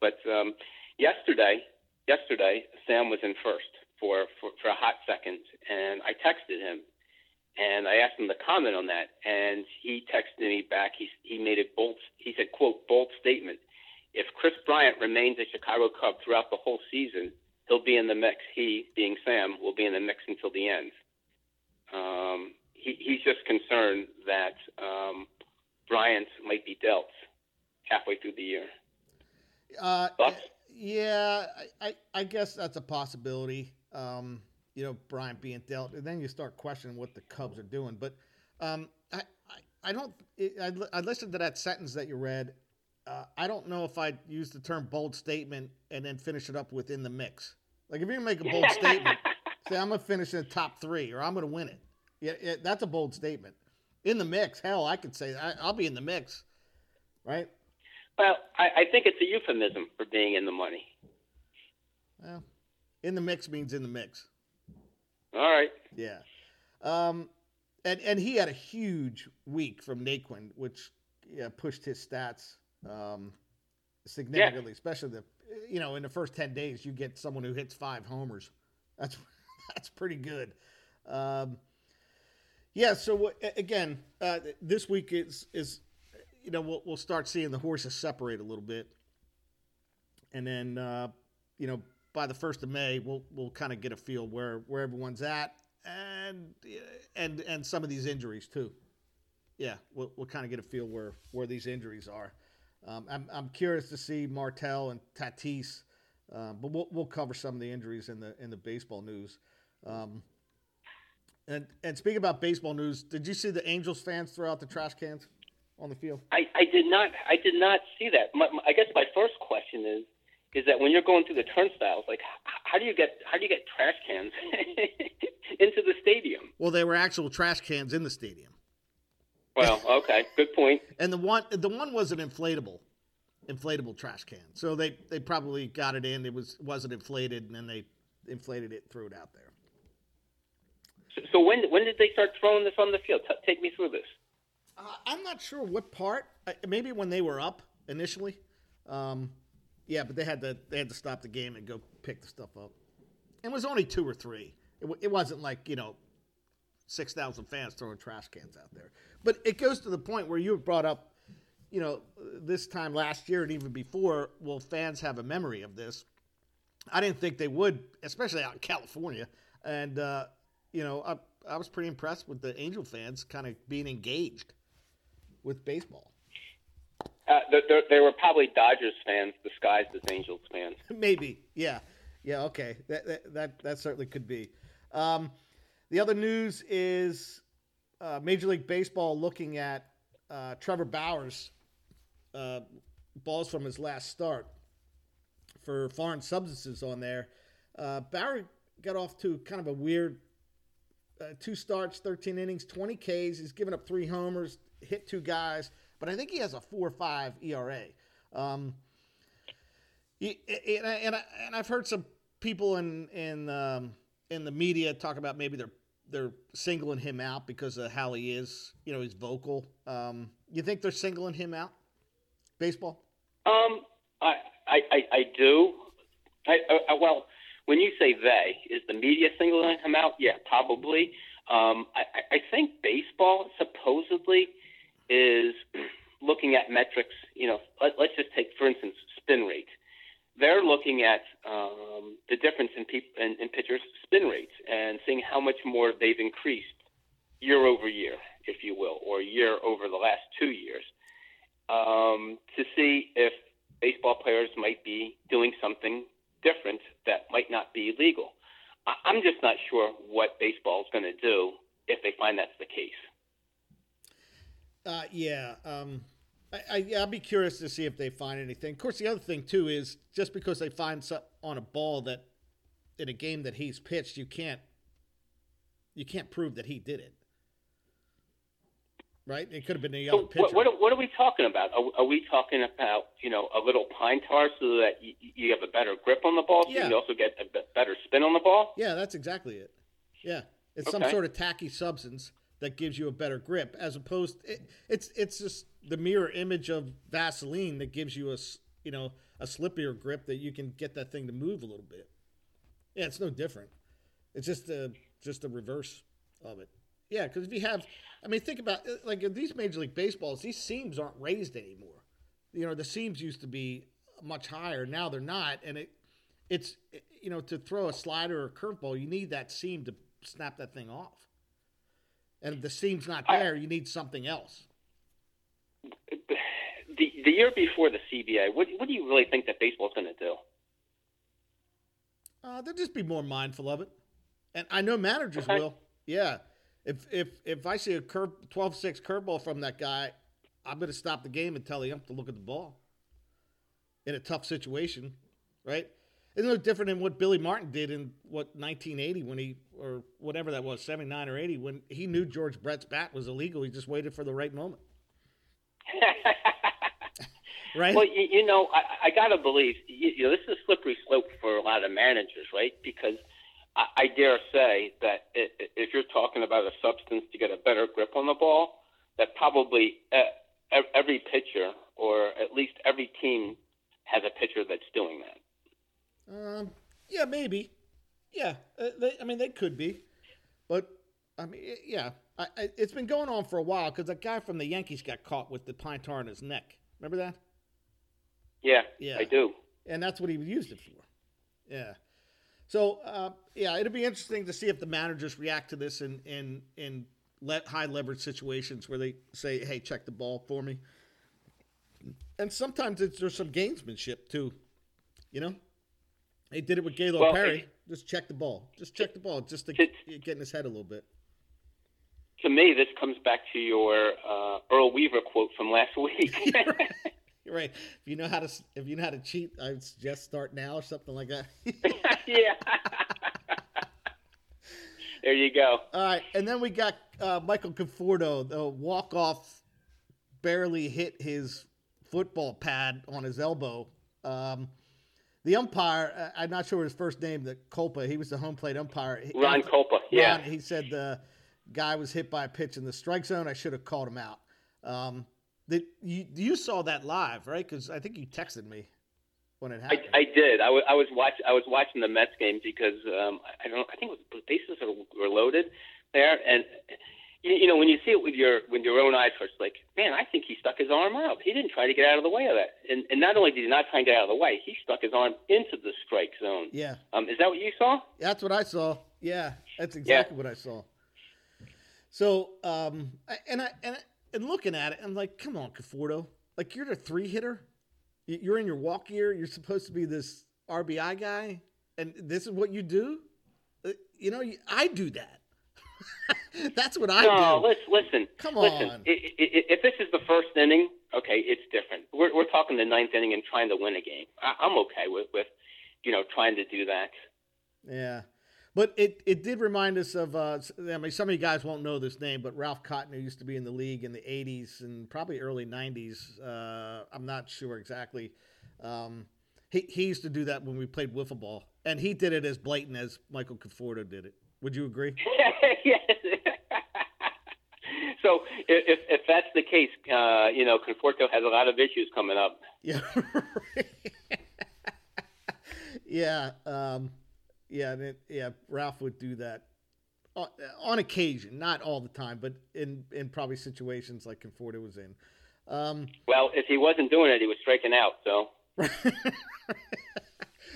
But um, yesterday, yesterday Sam was in first for, for for a hot second, and I texted him and I asked him to comment on that, and he texted me back. He he made a bold. He said, "quote bold statement. If Kris Bryant remains a Chicago Cub throughout the whole season, he'll be in the mix. He, being Sam, will be in the mix until the end. Um, he, he's just concerned that um, Bryant might be dealt halfway through the year. Uh, yeah, I, I guess that's a possibility. Um, you know, Bryant being dealt, and then you start questioning what the Cubs are doing. But um, I, I, I, don't. I, I listened to that sentence that you read. Uh, I don't know if I'd use the term bold statement and then finish it up within the mix. Like if you're make a bold statement, say I'm gonna finish in the top three or I'm gonna win it. Yeah, yeah, that's a bold statement. In the mix, hell, I could say I, will be in the mix, right? Well, I, I think it's a euphemism for being in the money. Well, in the mix means in the mix. All right. Yeah. Um, and and he had a huge week from Naquin, which yeah, pushed his stats um, significantly, yeah. especially the you know in the first ten days you get someone who hits five homers. That's that's pretty good. Um, yeah. So again, uh, this week is is you know we'll we'll start seeing the horses separate a little bit, and then uh, you know by the first of May, we'll we'll kind of get a feel where where everyone's at, and and and some of these injuries too. Yeah, we'll we'll kind of get a feel where where these injuries are. Um, I'm I'm curious to see Marte and Tatis, um, but we'll we'll cover some of the injuries in the in the baseball news. Um, and and speaking about baseball news, did you see the Angels fans throw out the trash cans on the field? I, I did not. I did not see that. My, my, I guess my first question is is that when you're going through the turnstiles, like how do you get how do you get trash cans into the stadium? Well, they were actual trash cans in the stadium. Well, okay, good point. and the one the one was an inflatable, inflatable trash can. So they they probably got it in. It was wasn't inflated, and then they inflated it, threw it out there. So, when when did they start throwing this on the field? T- take me through this. Uh, I'm not sure what part. Maybe when they were up initially. Um, yeah, but they had to they had to stop the game and go pick the stuff up. It was only two or three. It, it wasn't like you know, six thousand fans throwing trash cans out there. But it goes to the point where you brought up, you know, this time last year and even before. Will fans have a memory of this? I didn't think they would, especially out in California. And uh, you know, I, I was pretty impressed with the Angel fans kind of being engaged with baseball. Uh, there were probably Dodgers fans disguised as Angels fans. Maybe, yeah, yeah. Okay, that that that, that certainly could be. Um, the other news is uh, Major League Baseball looking at uh, Trevor Bauer's uh, balls from his last start for foreign substances on there. Uh, Bauer got off to kind of a weird uh, two starts, 13 innings, 20 Ks. He's given up three homers, hit two guys, but I think he has a 4 5 ERA. Um, and, I, and, I, and I've heard some people in in um, in the media talk about maybe they're they're singling him out because of how he is. You know, he's vocal. Um, you think they're singling him out? Baseball? Um, I I, I, I do. I, I, well, when you say they, is the media singling him out? Yeah, probably. Um, I, I think baseball supposedly is looking at metrics. You know, let, let's just take, for instance, spin rate. They're looking at um, the difference in, peop- in, in pitchers' spin rates and seeing how much more they've increased year over year, if you will, or year over the last two years, um, to see if baseball players might be doing something different that might not be legal. I'm just not sure what baseball is going to do if they find that's the case. Uh, yeah, um, I, I, will be curious to see if they find anything. Of course, the other thing too is just because they find some, on a ball that in a game that he's pitched, you can't you can't prove that he did it right? It could have been a other so pitcher. What, what, what, are we talking about? Are, are, we talking about you know a little pine tar so that you, you have a better grip on the ball, so yeah. you also get a better spin on the ball? Yeah, that's exactly it. Yeah, it's okay. some sort of tacky substance that gives you a better grip, as opposed it, it's it's just the mirror image of Vaseline that gives you a you know a slippier grip that you can get that thing to move a little bit. Yeah, it's no different. It's just a just a reverse of it. Yeah, because if you have I mean, think about uh, like these Major League Baseballs. These seams aren't raised anymore. You know, the seams used to be much higher. Now they're not, and it it's you know to throw a slider or a curveball, you need that seam to snap that thing off. And if the seam's not there, you need something else. The the year before the CBA, what what do you really think that baseball's going to do? Uh, they'll just be more mindful of it, and I know managers okay. will. Yeah, if if if I see a curve 12-6 curveball from that guy, I'm going to stop the game and tell him to look at the ball. In a tough situation, right? It's no different than what Billy Martin did in what 1980 when he or whatever that was, 79 or 80 when he knew George Brett's bat was illegal. He just waited for the right moment. right? Well, you, you know, I, I got to believe you, you know this is a slippery slope for a lot of managers, right? Because – I, I dare say that if you're talking about a substance to get a better grip on the ball, that probably every pitcher or at least every team has a pitcher that's doing that. Um, yeah, maybe. Yeah, uh, they, I mean they could be, but I mean, yeah, I, I, it's been going on for a while because that guy from the Yankees got caught with the pine tar in his neck. Remember that? Yeah, yeah, I do. And that's what he used it for. Yeah. So uh, yeah, it'll be interesting to see if the managers react to this in in in let high leverage situations where they say, "Hey, check the ball for me." And sometimes there's some gamesmanship too, you know. They did it with Gaylord well, Perry. It, just check the ball. Just check the ball, just to get, get in his head a little bit. To me, this comes back to your uh, Earl Weaver quote from last week. Right. If you know how to, if you know how to cheat, I would suggest start now or something like that. yeah. there you go. All right, and then we got uh, Michael Conforto. The walk off barely hit his football pad on his elbow. Um, the umpire, uh, I'm not sure his first name, the Kulpa. He was the home plate umpire. Ron Kulpa. Yeah. he said the guy was hit by a pitch in the strike zone. I should have called him out. Um, that you you saw that live, right? Because I think you texted me when it happened. I, I did. I, w- I was watch I was watching the Mets game because um, I don't. I think it was, bases were loaded, there, and you, you know when you see it with your with your own eyes, first, like, man, I think he stuck his arm out. He didn't try to get out of the way of that, and and not only did he not try to get out of the way, he stuck his arm into the strike zone. Yeah. Um, is that what you saw? That's what I saw. Yeah, that's exactly yeah. what I saw. So, um, and I and and looking at it, I'm like, come on, Conforto, like you're the three hitter. You're in your walk year. You're supposed to be this RBI guy, and this is what you do. Uh, you know, I do that. That's what I no, do. listen, listen. Come listen. on. If this is the first inning, okay, it's different. We're we're talking the ninth inning and trying to win a game. I, I'm okay with with you know trying to do that. Yeah. But it, it did remind us of, uh, I mean, some of you guys won't know this name, but Ralph Cotton, who used to be in the league in the 80s and probably early 90s. Uh, I'm not sure exactly. Um, he, he used to do that when we played wiffle ball, and he did it as blatant as Michael Conforto did it. Would you agree? yes. so if, if that's the case, uh, you know, Conforto has a lot of issues coming up. Yeah. yeah. Um, yeah, it, yeah. Ralph would do that on, on, occasion, not all the time, but in in probably situations like Conforto was in. Um, well, if he wasn't doing it, he was striking out. So.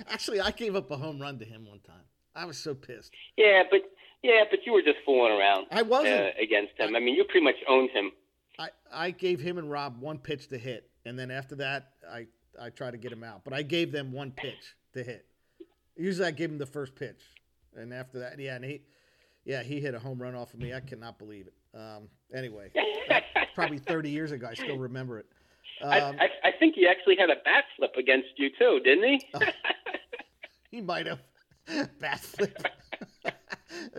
Actually, I gave up a home run to him one time. I was so pissed. Yeah, but yeah, but you were just fooling around. I wasn't uh, against him. I mean, you pretty much owned him. I, I gave him and Rob one pitch to hit, and then after that, I I tried to get him out. But I gave them one pitch to hit. Usually, I give him the first pitch, and after that, yeah, and he, yeah, he hit a home run off of me. I cannot believe it. Um, anyway, probably 30 years ago. I still remember it. Um, I, I, I, think he actually had a bat flip against you too, didn't he? oh, he might have bat flip.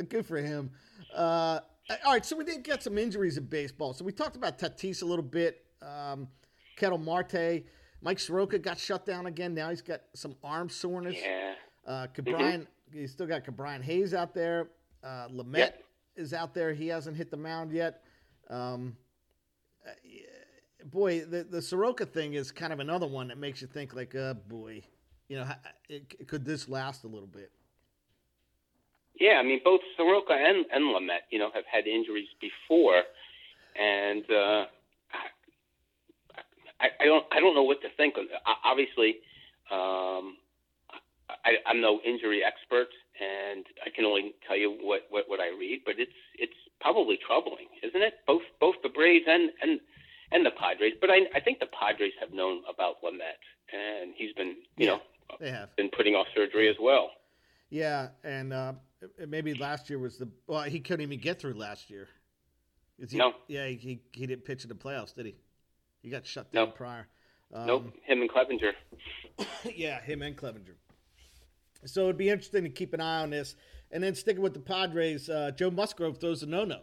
Good for him. Uh, all right, so we did get some injuries in baseball. So we talked about Tatis a little bit. Um, Ketel Marte, Mike Soroka got shut down again. Now he's got some arm soreness. Yeah. Uh, Ke'Bryan, mm-hmm. he's still got Ke'Bryan Hayes out there. Uh, Lamet yep. is out there. He hasn't hit the mound yet. Um, uh, boy, the the Soroka thing is kind of another one that makes you think like, uh, boy, you know, it, could this last a little bit? Yeah, I mean, both Soroka and and Lamet, you know, have had injuries before, and uh, I, I don't I don't know what to think. Obviously, um, I, I'm no injury expert, and I can only tell you what, what, what I read. But it's it's probably troubling, isn't it? Both both the Braves and and and the Padres. But I I think the Padres have known about Lamet, and he's been you yeah, know they have been putting off surgery as well. Yeah, and uh, maybe last year was the well he couldn't even get through last year. Is he, no. Yeah, he he didn't pitch in the playoffs, did he? He got shut down nope. prior. Um, nope, him and Clevinger. yeah, him and Clevinger. So it'd be interesting to keep an eye on this. And then sticking with the Padres, uh, Joe Musgrove throws a no-no.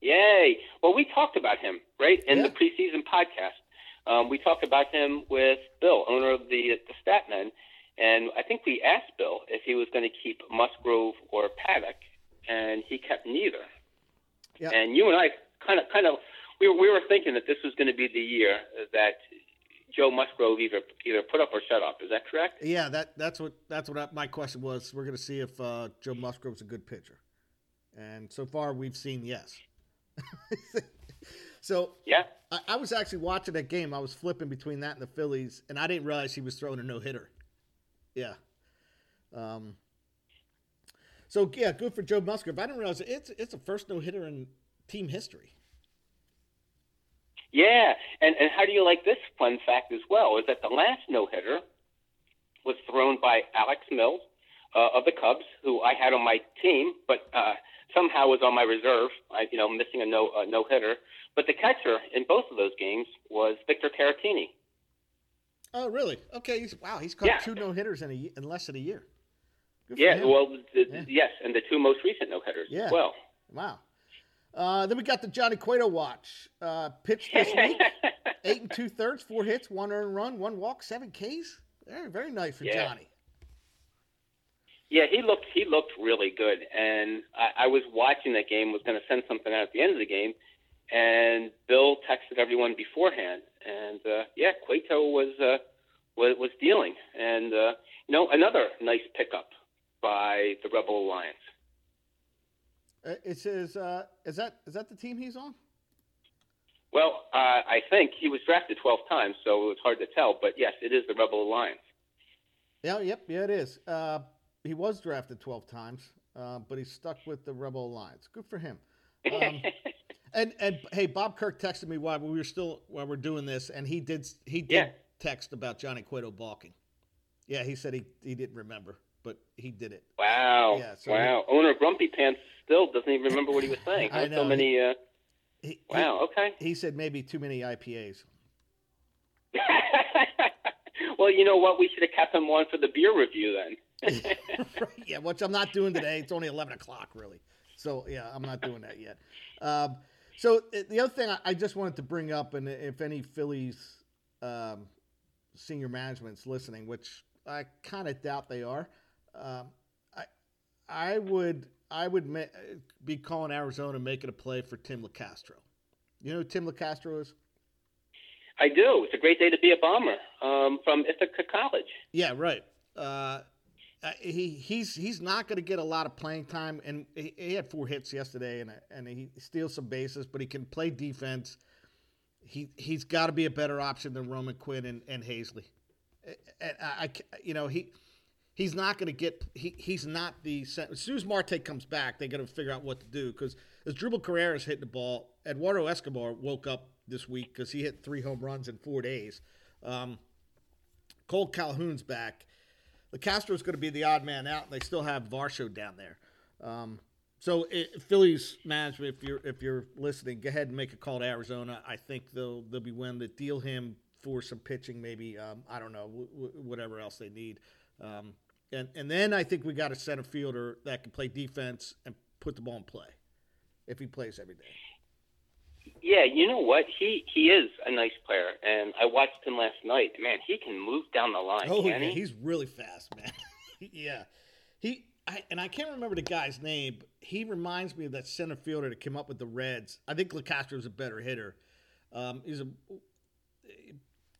Yay! Well, we talked about him right in Yeah. the preseason podcast. Um, we talked about him with Bill, owner of the the Statmen, and I think we asked Bill if he was going to keep Musgrove or Paddock, and he kept neither. Yeah. And you and I kind of kind of we were, we were thinking that this was going to be the year that Joe Musgrove either either put up or shut up. Is that correct? Yeah, that that's what that's what I, my question was. We're going to see if uh, Joe Musgrove's a good pitcher, and so far we've seen yes. so Yeah. I, I was actually watching that game. I was flipping between that and the Phillies, and I didn't realize he was throwing a no hitter. Yeah. Um. So yeah, good for Joe Musgrove. I didn't realize it's it's a first no hitter in team history. Yeah, and and how do you like this fun fact as well? Is that the last no hitter was thrown by Alec Mills uh, of the Cubs, who I had on my team, but uh, somehow was on my reserve. I, you know, missing a no no hitter. But the catcher in both of those games was Victor Caratini. Oh, really? Okay. He's, wow, he's caught Yeah. two no hitters in a in less than a year. Yeah, him. well, the, Yeah. yes, and the two most recent no hitters Yeah. as well. Wow. Uh, then we got the Johnny Cueto watch. Uh, pitched this week, eight and two thirds, four hits, one earned run, one walk, seven Ks. Very, very nice for Yeah. Johnny. Yeah, he looked he looked really good, and I, I was watching that game. Was going to send something out at the end of the game, and Bill texted everyone beforehand, and uh, yeah, Cueto was uh, was was dealing, and uh, you know another nice pickup by the Rebel Alliance. Uh, It says, uh, is that is that the team he's on? Well, uh, I think he was drafted 12 times, so it's hard to tell. But yes, it is the Rebel Alliance. Yeah, yep, yeah, it is. Uh, he was drafted 12 times, uh, but he's stuck with the Rebel Alliance. Good for him. Um, and and hey, Bob Kirk texted me while we were still while we're doing this, and he did he did Yeah. text about Johnny Cueto balking. Yeah, he said he, he didn't remember, but he did it. wow. Yeah, so wow. Owner Grumpy Pants still doesn't even remember what he was saying. I know. So many. Uh, He, wow. Okay. He, he said maybe too many IPAs. well, you know what? We should have kept him on for the beer review then. yeah, which I'm not doing today. It's only 11 o'clock, really. So, yeah, I'm not doing that yet. Um, so, uh, the other thing I, I just wanted to bring up, and if any Phillies um, senior management's listening, which I kind of doubt they are, um, I, I would, I would ma- be calling Arizona making a play for Tim Locastro. You know who Tim Locastro is? I do. It's a great day to be a bomber um, from Ithaca College. Yeah, right. Uh, he he's he's not going to get a lot of playing time, and he, he had four hits yesterday, and and he steals some bases, but he can play defense. He he's got to be a better option than Roman Quinn and, and Haseley. And I, I you know he he's not going to get he he's not the as soon as Marte comes back, they got to figure out what to do because as Drupal Carrera's hitting the ball, Eduardo Escobar woke up this week because he hit three home runs in four days. Um, Kole Calhoun's back. Locastro's going to be the odd man out, and they still have Varsho down there. Um, so, it, Phillies management, if you're if you're listening, go ahead and make a call to Arizona. I think they'll they'll be willing to deal him for some pitching, maybe um, I don't know w- w- whatever else they need. Um, and and then I think we got a center fielder that can play defense and put the ball in play if he plays every day. Yeah, you know what? He he is a nice player, and I watched him last night. Man, he can move down the line. Oh yeah, he? he's really fast, man. yeah, he I, and I can't remember the guy's name. But he reminds me of that center fielder that came up with the Reds. I think Locastro's a better hitter. Um, he's a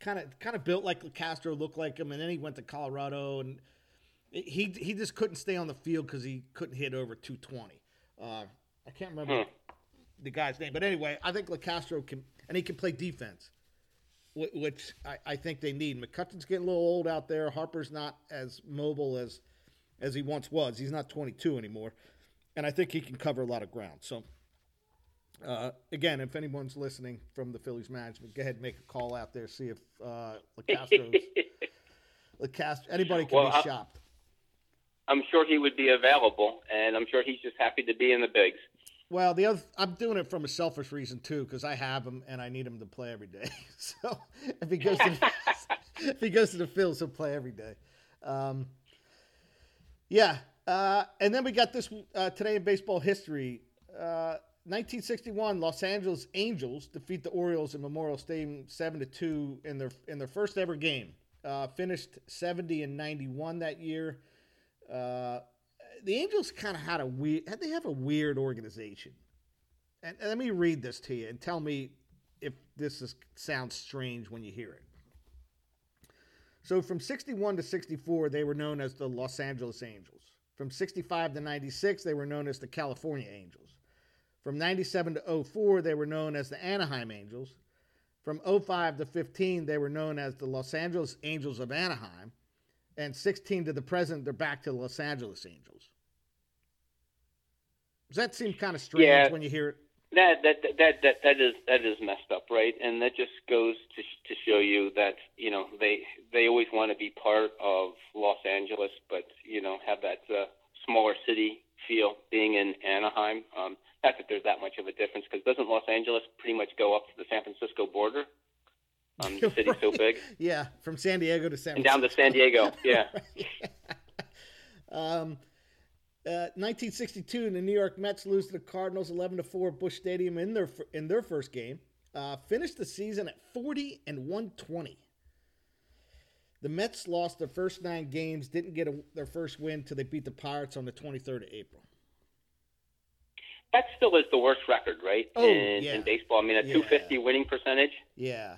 kind of kind of built like Locastro, looked like him, and then he went to Colorado, and he he just couldn't stay on the field because he couldn't hit over two twenty. Uh, I can't remember Hmm. the guy's name, but anyway, I think Locastro can and he can play defense which I, I think they need. McCutchen's getting a little old out there. Harper's not as mobile as as he once was. He's not 22 anymore, and I think he can cover a lot of ground. So, uh, again, if anyone's listening from the Phillies management, go ahead and make a call out there. See if uh, Locastro's Locastro anybody can Well, be I- shopped. I'm sure he would be available, and I'm sure he's just happy to be in the bigs. Well, the other I'm doing it from a selfish reason too, because I have him and I need him to play every day. So if he goes to if he goes to the Phils, he'll play every day. Um, yeah, uh, and then we got this uh, today in baseball history. Uh, 1961, Los Angeles Angels defeat the Orioles in Memorial Stadium seven to two in their in their first ever game. Uh, finished 70 and 91 that year. Uh, the Angels kind of had a weird. They have a weird organization. And, and let me read this to you and tell me if this is, sounds strange when you hear it. So from 61 to 64, they were known as the Los Angeles Angels. From 65 to 96, they were known as the California Angels. From 97 to 04, they were known as the Anaheim Angels. From 05 to 15, they were known as the Los Angeles Angels of Anaheim. And 16 to the present, they're back to the Los Angeles Angels. Does that seem kind of strange Yeah. when you hear it? That that that that that is that is messed up, right? And that just goes to to show you that you know they they always want to be part of Los Angeles, but you know have that uh, smaller city feel. Being in Anaheim, um, not that there's that much of a difference, because doesn't Los Angeles pretty much go up to the San Francisco border? Um, the city's so big, Yeah, from San Diego to San and down to San Diego. Yeah. Um, uh, 1962, the New York Mets lose to the Cardinals 11 to 4 at Busch Stadium in their in their first game. Uh, finished the season at 40 and 120. The Mets lost their first nine games, didn't get a, their first win till they beat the Pirates on the 23rd of April. That still is the worst record, right? Oh, in, yeah. in baseball. I mean, a Yeah. 250 winning percentage. Yeah.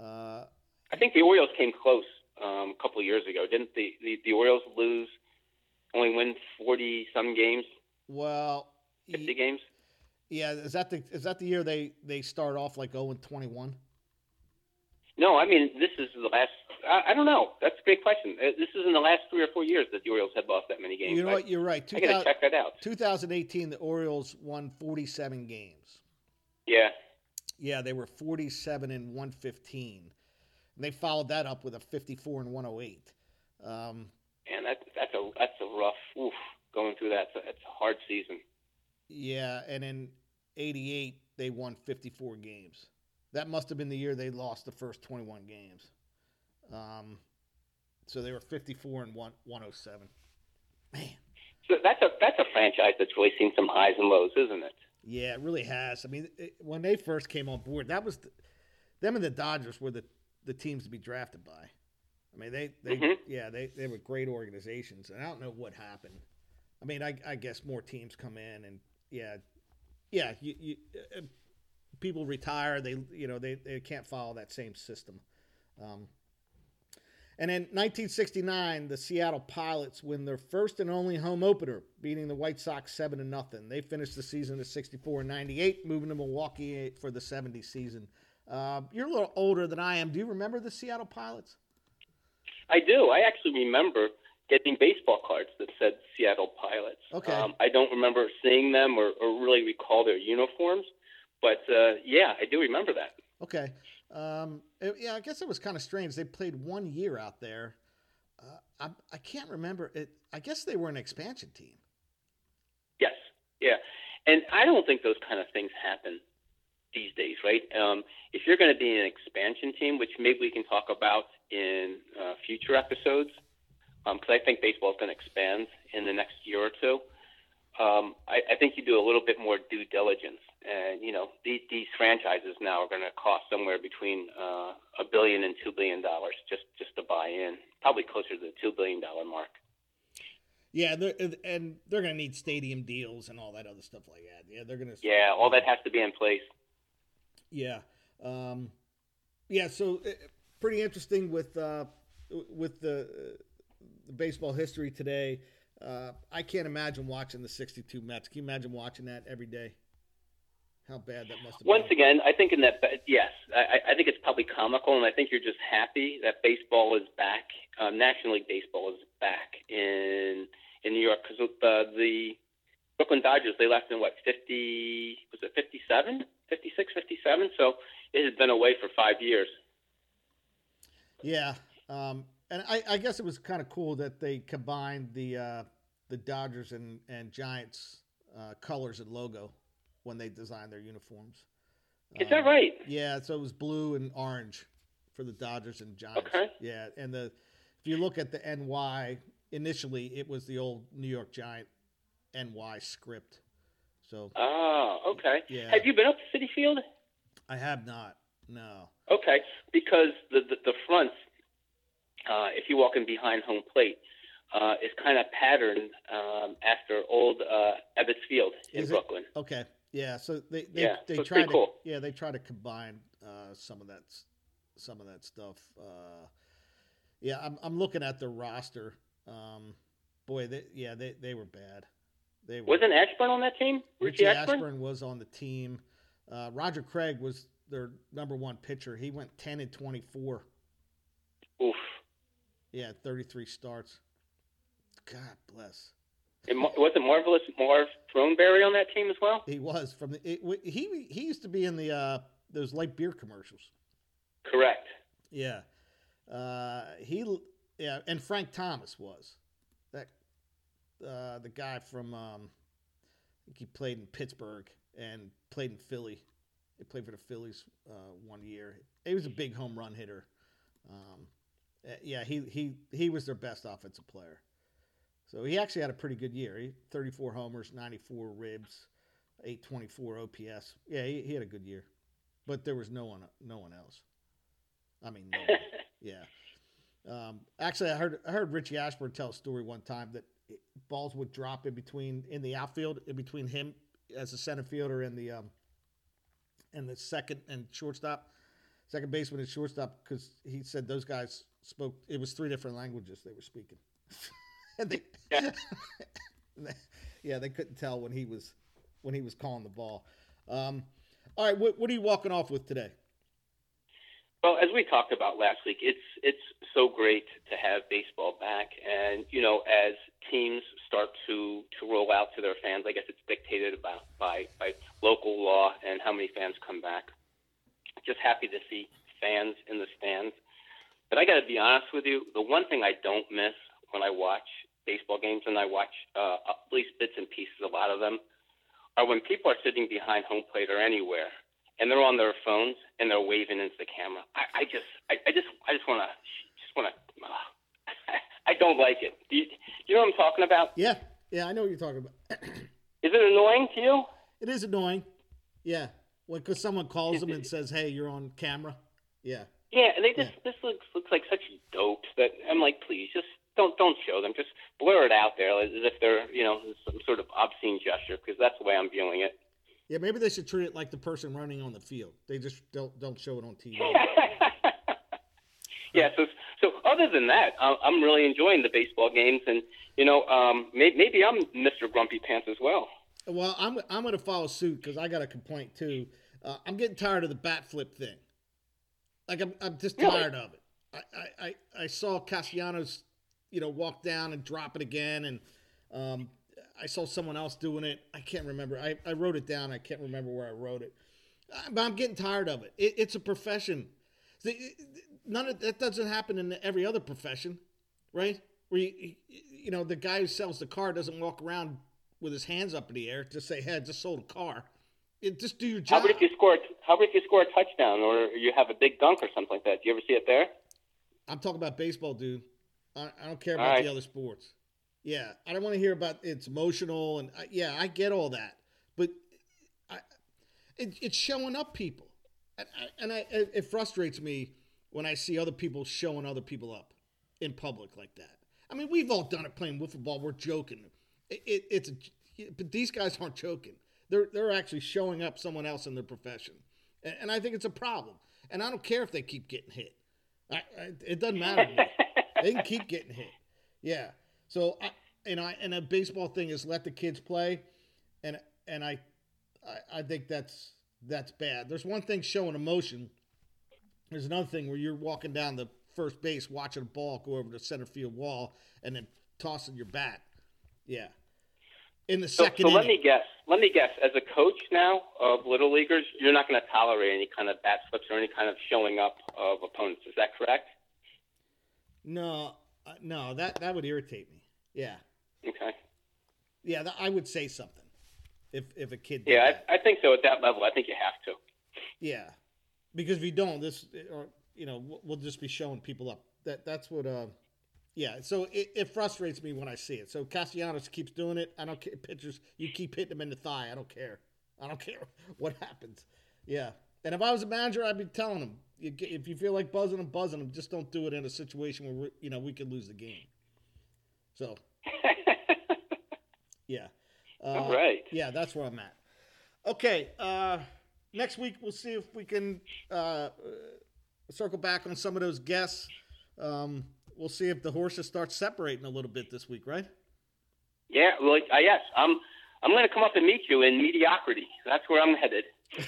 Uh, I think the Orioles came close um, a couple of years ago. Didn't the, the, the Orioles lose, only win 40 some games? well, 50 games. Yeah, is that the is that the year they they start off like 0 and 21? No, I mean this is the last. I, I don't know. That's a great question. Uh, This is in the last three or four years that the Orioles have lost that many games. You know what? You're right. I gotta check that out. 2018, the Orioles won 47 games. Yeah, Yeah, they were 47 and 115. And they followed that up with a 54 and 108. Um, and that that's a that's a rough. Oof, going through that. It's a, hard season. yeah, and in 88 they won 54 games. That must have been the year they lost the first 21 games. Um, so they were 54 and 1 107. Man, So that's a that's a franchise that's really seen some highs and lows, isn't it? Yeah, it really has. I mean, it, when they first came on board, that was the, them and the Dodgers were the the teams to be drafted by. I mean, they they Mhm. yeah they they were great organizations, and I don't know what happened. I mean, I, I guess more teams come in, and yeah, yeah, you, you uh, people retire. They you know they, they can't follow that same system. Um, and in 1969, the Seattle Pilots win their first and only home opener, beating the White Sox seven to nothing. They finished the season at 64 and 98, moving to Milwaukee for the 70 season. Uh, you're a little older than I am. Do you remember the Seattle Pilots? I do. I actually remember getting baseball cards that said Seattle Pilots. Okay. Um, I don't remember seeing them or, or really recall their uniforms, but uh, yeah, I do remember that. Okay. Um, it- yeah, I guess it was kind of strange. They played one year out there. Uh, I, I can't remember it. I guess they were an expansion team. Yes, yeah, and I don't think those kind of things happen these days, right? Um, if you're going to be an expansion team, which maybe we can talk about in uh, future episodes, because I think baseball is going to expand in the next year or two. Um, I, I think you do a little bit more due diligence, and you know these, these franchises now are going to cost somewhere between uh, a billion and two billion dollars just just to buy in, probably closer to the two billion dollar mark. Yeah, they're, and they're going to need stadium deals and all that other stuff like that. Yeah, they're going to. Yeah, all that has to be in place. Yeah. Um, yeah. So uh, pretty interesting with uh, with the, uh, the baseball history today. Uh, I can't imagine watching the '62 Mets. Can you imagine watching that every day? How bad that must have been Once been. again, I think in that, yes, I, I think it's probably comical, and I think you're just happy that baseball is back. Um, National League baseball is back in in New York because the the Brooklyn Dodgers they left in what 50 was it 57, 56, 57. So it has been away for five years. Yeah. Um, and I, I guess it was kind of cool that they combined the uh, the Dodgers and and Giants uh, colors and logo when they designed their uniforms. Is that Um, right? Yeah, so it was blue and orange for the Dodgers and Giants. Okay. Yeah, and the if you look at the NY, initially it was the old New York Giant NY script. So Oh, okay. Yeah. Have you been up to Citi Field? I have not. No. Okay, because the the, the front, uh, if you walk in behind home plate, uh, is kind of patterned um, after old uh, Ebbets Field in Is it? Brooklyn. Okay. Yeah. So they they, Yeah, they so try to cool. yeah they try to combine uh, some of that some of that stuff. Uh, yeah, I'm I'm looking at the roster. Um, boy, they yeah they they were bad. They were. Wasn't Ashburn on that team? Richie Richie Ashburn? Ashburn? was on the team. Uh, Roger Craig was their number one pitcher. He went ten and twenty four. Oof. Yeah, thirty three starts. God bless. And Mar- wasn't Marvelous Marv Throneberry on that team as well? He was from the. It, he he used to be in the uh, those light beer commercials. Correct. Yeah. Uh, he yeah, and Frank Thomas was that uh, the guy from um, I think he played in Pittsburgh and played in Philly. He played for the Phillies uh, one year. He was a big home run hitter. Um, yeah, he he he was their best offensive player. So he actually had a pretty good year. He 34 homers, 94 ribs, 824 OPS. Yeah, he, he had a good year. But there was no one no one else. I mean, no one. Yeah. Um, actually, I heard I heard Richie Ashburn tell a story one time that balls would drop in between in the outfield in between him as a center fielder and the um, and the second and shortstop, second baseman and shortstop because he said those guys spoke. It was three different languages they were speaking, and they Yeah. yeah they couldn't tell when he was when he was calling the ball. Um, all right, what, what are you walking off with today? Well, as we talked about last week, it's it's so great to have baseball back, and you know, as teams start to to roll out to their fans, I guess it's dictated about by by local law and how many fans come back. Just happy to see fans in the stands. But I got to be honest with you, the one thing I don't miss when I watch baseball games, and I watch uh, at least bits and pieces, of a lot of them, are when people are sitting behind home plate or anywhere and they're on their phones and they're waving into the camera. I, I just, I, I just, I just want to, just want to. Uh, I don't like it. Do you, you know what I'm talking about? Yeah, yeah, I know what you're talking about. Is it annoying to you? It is annoying. Yeah, because someone calls them and says, "Hey, you're on camera." Yeah. Yeah, and they just yeah. this looks looks like such dopes that I'm like, please just don't don't show them. Just blur it out there as if they're you know some sort of obscene gesture because that's the way I'm viewing it. Yeah, maybe they should treat it like the person running on the field. They just don't don't show it on TV. yeah. So so other than that, I'm really enjoying the baseball games, and you know, um, maybe, maybe I'm Mr. Grumpy Pants as well. Well, I'm I'm going to follow suit because I got a complaint too. Uh, I'm getting tired of the bat flip thing. Like I'm I'm just tired really? of it. I, I I saw Castellanos, you know, walk down and drop it again, and um, I saw someone else doing it. I can't remember. I, I wrote it down. I can't remember where I wrote it. Uh, but I'm getting tired of it. it it's a profession. None of that doesn't happen in every other profession, right? Where you, you know the guy who sells the car doesn't walk around with his hands up in the air to say, "Hey, I just sold a car." It, just do your job. How about if you score? How about if you score a touchdown or you have a big dunk or something like that? Do you ever see it there? I'm talking about baseball, dude. I, I don't care about right. the other sports. Yeah, I don't want to hear about it's emotional and I, yeah, I get all that, but I, it, it's showing up people, and, I, and I, it frustrates me when I see other people showing other people up in public like that. I mean, we've all done it playing wiffle ball. We're joking. It, it, it's a, but these guys aren't joking. They're they're actually showing up someone else in their profession, and, and I think it's a problem. And I don't care if they keep getting hit. I, it doesn't matter. they can keep getting hit. Yeah. So I, and I and a baseball thing is let the kids play, and and I, I, I think that's that's bad. There's one thing showing emotion. There's another thing where you're walking down the first base, watching a ball go over the center field wall, and then tossing your bat. Yeah. In the so, second. So, let me guess. Let me guess. As a coach now of little leaguers, you're not going to tolerate any kind of bat flips or any kind of showing up of opponents. Is that correct? No, uh, no. That that would irritate me. Yeah. Okay. Yeah, I would say something if if a kid. Yeah, I, I, think so. At that level, I think you have to. Yeah, because if you don't, this or you know we'll just be showing people up. That that's what. Uh, yeah, so it, it frustrates me when I see it. So Castellanos keeps doing it. I don't care. Pitchers, you keep hitting him in the thigh. I don't care. I don't care what happens. Yeah, and if I was a manager, I'd be telling him, if you feel like buzzing him, buzzing him. Just don't do it in a situation where you know we could lose the game. So yeah. Uh, All right. Yeah, that's where I'm at. Okay. Uh, next week we'll see if we can uh, circle back on some of those guests. Um, we'll see if the horses start separating a little bit this week, right? Yeah. Well, uh, yes. I'm. I'm going to come up and meet you in mediocrity. That's where I'm headed.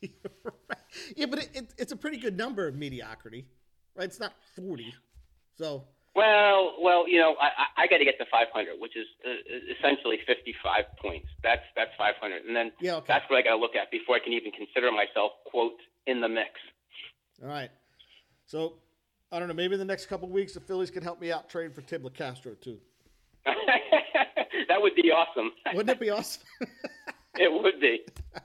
yeah, but it, it, it's a pretty good number of mediocrity, right? It's not 40. So well, well, you know, I, I got to get to 500, which is uh, essentially 55 points. That's that's 500, and then yeah, okay. that's what I got to look at before I can even consider myself quote in the mix. All right. So I don't know. Maybe in the next couple weeks, the Phillies can help me out trade for Tim Locastro too. that would be awesome. Wouldn't it be awesome? it would be.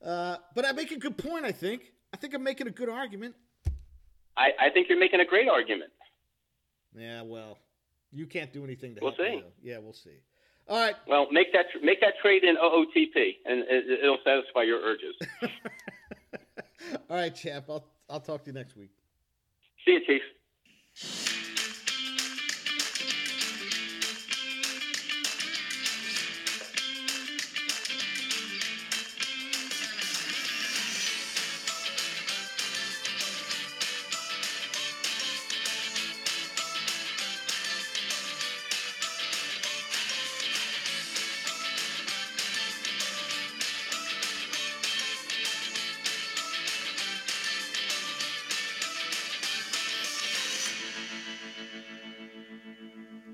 Uh, but I make a good point. I think. I think I'm making a good argument. I, I think you're making a great argument. Yeah, well, you can't do anything to we'll help see. Me, yeah, we'll see. All right. Well, make that make that trade in OOTP, and it'll satisfy your urges. All right, champ. I'll I'll talk to you next week. See you, Chief.